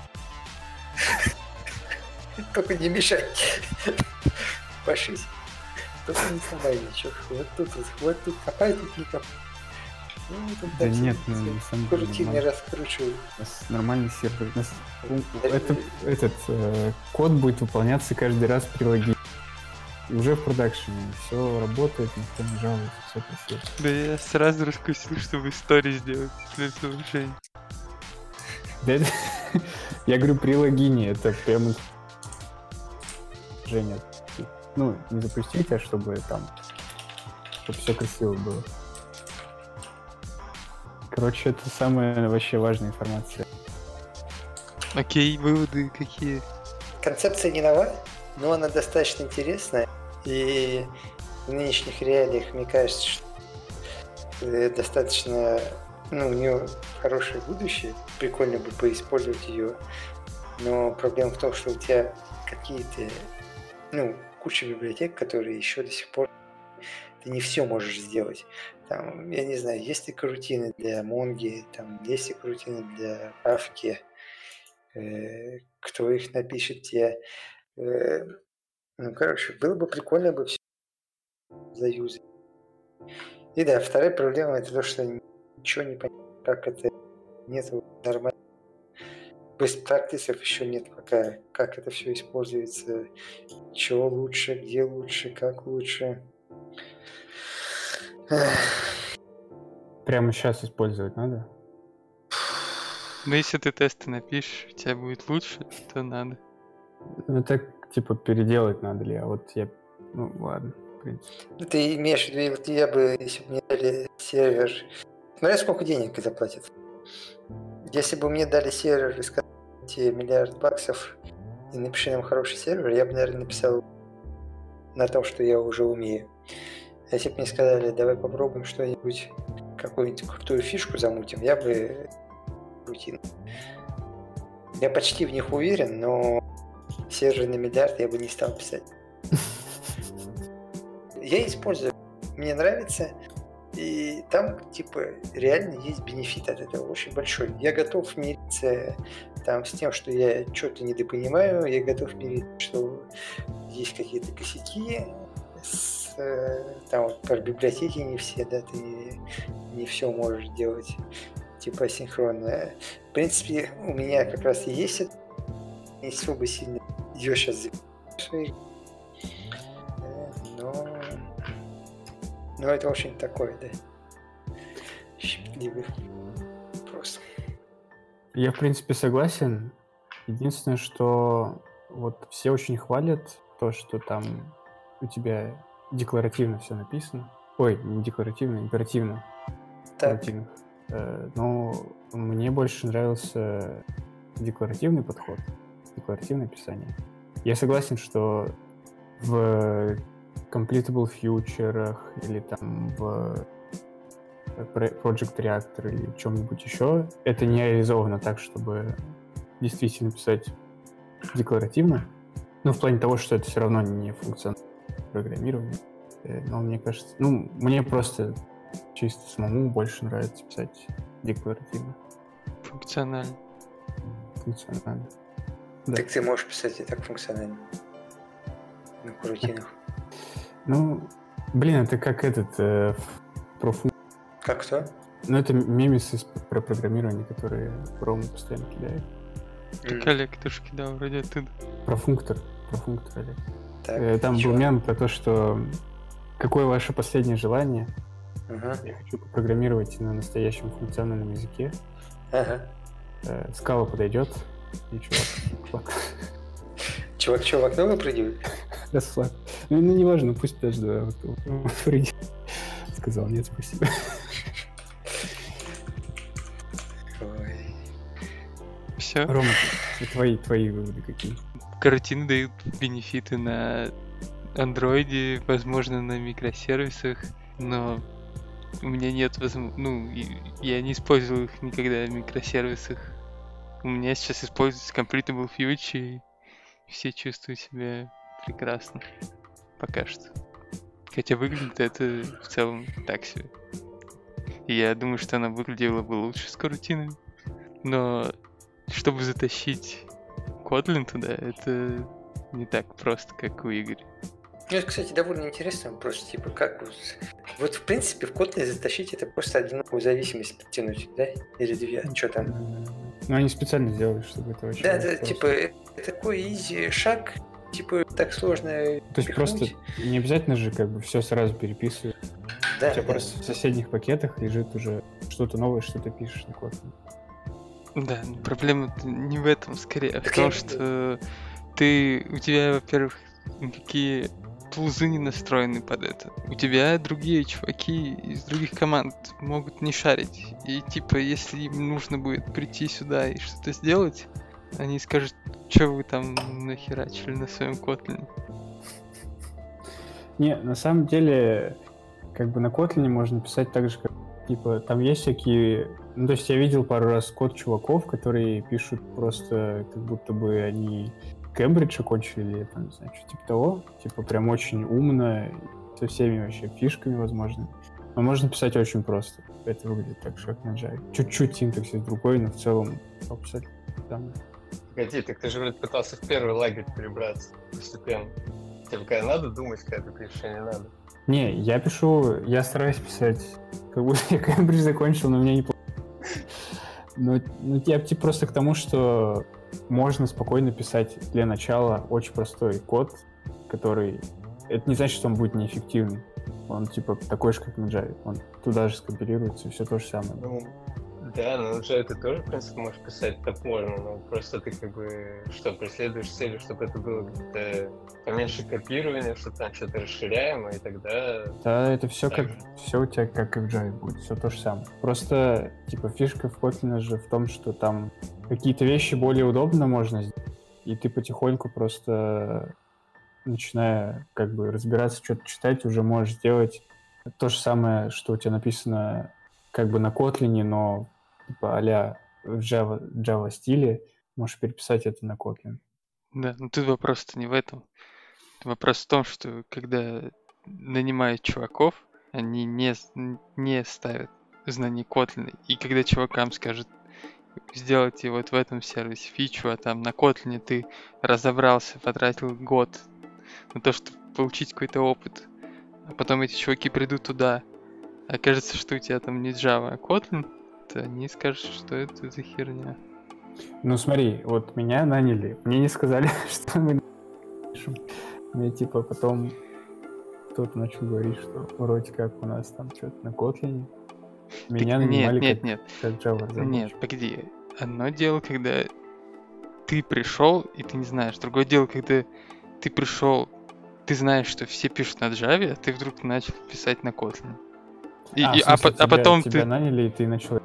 только не мешай. Пошись. Только не сломай ничего. Вот тут, вот тут копай, тут не копай. Ну, Да нет, ну, на самом деле Крутины нормально. раскручиваю. У нас нормальный сервер. У нас- это, этот э, код будет выполняться каждый раз при логине. И уже в продакшене. Все работает, никто не жалуется, все красиво. Да я сразу раскусил, чтобы историю сделать для это- (laughs) Я говорю, при логине это прям... Женя, ну, не запустить, а чтобы там... Чтобы все красиво было. Короче, это самая вообще важная информация. Окей, выводы какие? Концепция не нова, но она достаточно интересная. И в нынешних реалиях, мне кажется, что достаточно, ну, у нее хорошее будущее. Прикольно бы поиспользовать ее. Но проблема в том, что у тебя какие-то, ну, куча библиотек, которые еще до сих пор ты не все можешь сделать. Там, я не знаю, есть ли карутины для Монги, там, есть ли карутины для Кавки, э, кто их напишет тебе. Э, ну, короче, было бы прикольно бы все заюзать. И да, вторая проблема это то, что ничего не понятно, как это нет нормально. Без практисов еще нет пока, как это все используется, чего лучше, где лучше, как лучше. Прямо сейчас использовать надо? Ну, если ты тесты напишешь, у тебя будет лучше, то надо. Ну так, типа, переделать надо ли, а вот я... Ну, ладно, в принципе. Ну, Ты имеешь в виду, вот я бы, если бы мне дали сервер, смотря сколько денег заплатят. Если бы мне дали сервер и сказали миллиард баксов и напиши нам хороший сервер, я бы, наверное, написал на том, что я уже умею. Если бы мне сказали, давай попробуем что-нибудь, какую-нибудь крутую фишку замутим, я бы крутил. Я почти в них уверен, но сервер на миллиард я бы не стал писать. (laughs) Я использую, мне нравится, и там, типа, реально есть бенефит от этого очень большой. Я готов мириться там с тем, что я что-то недопонимаю, я готов мириться, что есть какие-то косяки, с, там вот про библиотеки не все, да, ты не, не все можешь делать, типа синхронно. В принципе, у меня как раз и есть это, не особо сильно ее сейчас Э, но... Но это очень такое, да. Щепетливый вопрос. Я, в принципе, согласен. Единственное, что вот все очень хвалят то, что там у тебя декларативно все написано. Ой, не декларативно, императивно. Так, Императивно. Э, Но мне больше нравился декларативный подход, декларативное описание. Я согласен, что в completable future или там в Pro- Project Reactor или чем-нибудь еще, это не реализовано так, чтобы действительно писать декларативно. Ну, в плане того, что это все равно не функциональное программирование. Э, Но мне кажется, ну, мне просто чисто самому больше нравится писать декларативно, Функционально. функционально. Да. так ты можешь писать и так функционально. На крутинах. (laughs) Ну, блин, это как этот э, про фун- Как кто? Ну, это мемисы из- про программирование, которые Рому постоянно кидает. Так Олег тоже кидал вроде оттуда. Про функтор. Про функтор, Олег. Так, Э, Там чё? был мем про то, что какое ваше последнее желание? Ага, Я хочу попрограммировать на настоящем функциональном языке. ага. Э, Скала подойдет. И чувак, Чувак, что, в окно выпрыгивает? да, флаг. Ну, ну, неважно, пусть даже да, вот, вот, (laughs) прыгнет. Сказал, нет, спасибо. Ой. Все. Рома, твои, твои выводы какие? Карутины дают бенефиты на андроиде, возможно, на микросервисах, но у меня нет возможности, ну, я не использовал их никогда в микросервисах. У меня сейчас используется Completable Future, и все чувствуют себя прекрасно. Пока что. Хотя выглядит это в целом так себе. Я думаю, что она выглядела бы лучше с карутинами. Но чтобы затащить Kotlin туда, это не так просто, как у Игоря. Ну, это, кстати, довольно интересный вопрос. Типа, как... Вот, в принципе, в Kotlin затащить это просто одинаковую зависимость подтянуть, да? Или две, что там? Ну, они специально сделали, чтобы это очень... Да, да, типа, это такой изи шаг, типа, так сложно То есть просто не обязательно же как бы все сразу переписывать. Да, У тебя да. просто в соседних пакетах лежит уже что-то новое, что ты пишешь на Kotlin. Да, проблема не в этом скорее, а в том, что ты, у тебя, во-первых, никакие тулзы не настроены под это. У тебя другие чуваки из других команд могут не шарить. И типа, если им нужно будет прийти сюда и что-то сделать, они скажут, что вы там нахерачили на своем котлине. Не, на самом деле, как бы на Kotlin можно писать так же, как типа, там есть всякие... Ну, то есть я видел пару раз код чуваков, которые пишут просто, как будто бы они Кембридж окончили, или там, не знаю, что типа того. Типа прям очень умно, со всеми вообще фишками возможно. Но можно писать очень просто. Это выглядит так же, как на Java. Чуть-чуть синтаксис другой, но в целом абсолютно там. Погоди, так ты же вроде пытался в первый лагерь перебраться постепенно. Тебе когда надо думать, когда ты пишешь, а не надо. Не, я пишу, я стараюсь писать, как будто я Кембридж закончил, но у меня не Ну, ну, я типа просто к тому, что можно спокойно писать для начала очень простой код, который... Это не значит, что он будет неэффективный. Он типа такой же, как на Java. Он туда же скомпилируется, все то же самое. Ну, да, но уже ты тоже, в принципе, можешь писать топорно, но просто ты как бы, что, преследуешь целью, чтобы это было как-то поменьше копирования, чтобы там что-то расширяемо, и тогда... Да, это все Так как все у тебя как и в Java будет, все то же самое. Просто типа фишка в Kotlin же в том, что там какие-то вещи более удобно можно сделать, и ты потихоньку просто начиная как бы разбираться, что-то читать, уже можешь сделать то же самое, что у тебя написано как бы на Kotlin, но типа а в Java, Java стиле, можешь переписать это на Kotlin. Да, но тут вопрос-то не в этом. Вопрос в том, что когда нанимают чуваков, они не, не ставят знаний Kotlin. И когда чувакам скажут, сделайте вот в этом сервисе фичу, а там на Kotlin ты разобрался, потратил год на то, чтобы получить какой-то опыт, а потом эти чуваки придут туда, окажется, что у тебя там не Java, а Kotlin, они скажут, что это за херня. Ну смотри, вот меня наняли, мне не сказали, (laughs) что мы пишем. Мне типа потом кто-то начал говорить, что вроде как у нас там что-то на Kotlin. Меня Так нанимали нет, как, нет, как Java разработчик. Нет, погоди. Одно дело, когда ты пришел, и ты не знаешь. Другое дело, когда ты пришел, ты знаешь, что все пишут на Java, а ты вдруг начал писать на Kotlin. И- а, и- а, смысле, а тебя- потом тебя ты... наняли, и ты начал...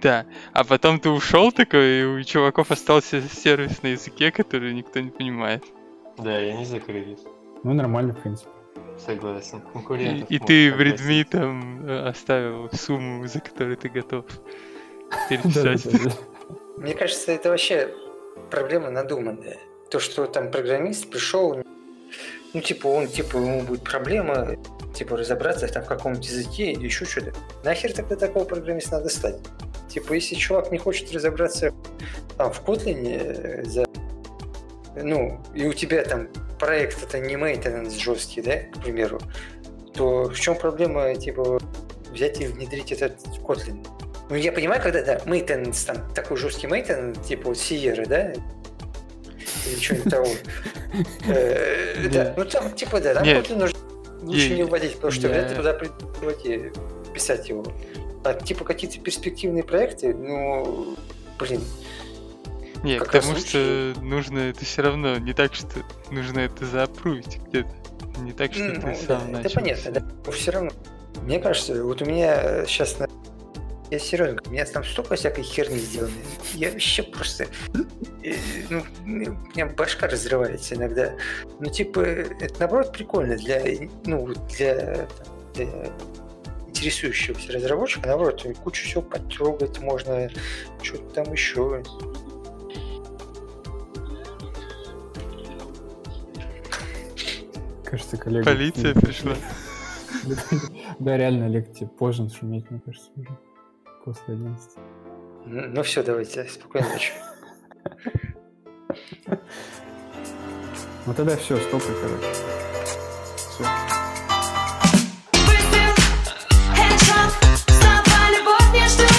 Да. А потом ты ушел такой, и у чуваков остался сервис на языке, который никто не понимает. Да, я не закрылись. Ну, нормально, в принципе. Согласен. И, Конкурентов и можно ты в. Redmi там э, оставил сумму, за которую ты готов переписать. Да-да-да. Мне кажется, это вообще проблема надуманная. То, что там программист пришел, ну, типа, он, типа, ему будет проблема, типа, разобраться там в каком-нибудь языке или еще что-то. Нахер тогда такого программиста надо стать? Типа, если чувак не хочет разобраться там, в Kotlin э, за... Ну, и у тебя там проект это не maintenance жесткий, да, к примеру, то в чем проблема, типа, взять и внедрить этот Kotlin? Ну, я понимаю, когда, да, maintenance, там, такой жесткий maintenance, типа вот Sierra, да? Или что-нибудь того. Э, Да, ну там, типа, да, там нужно лучше не вводить, потому что вряд ли туда придут и писать его. А типа какие-то перспективные проекты, ну, блин, Нет, Как к тому, раз что нужно это все равно, не так, что нужно это заапрувить где-то. Не так, что ну, ты да, сам это начал. понятно, да. Но все равно, мне кажется, вот у меня сейчас я серьезно, у меня там столько всякой херни сделано. Я вообще просто... э, Ну, у меня башка разрывается иногда. Ну, типа, это наоборот прикольно для, ну, для, для интересующегося разработчика. Наоборот, кучу всего потрогать можно, что-то там еще. Кажется, коллега... Полиция пришла. (laughs) Да, реально, Олег, тебе поздно шуметь, мне кажется, уже после 11. Ну, ну все, давайте, спокойной ночи. Ну тогда все, стоп, короче. Все. Быстрел, хедшот, снова любовь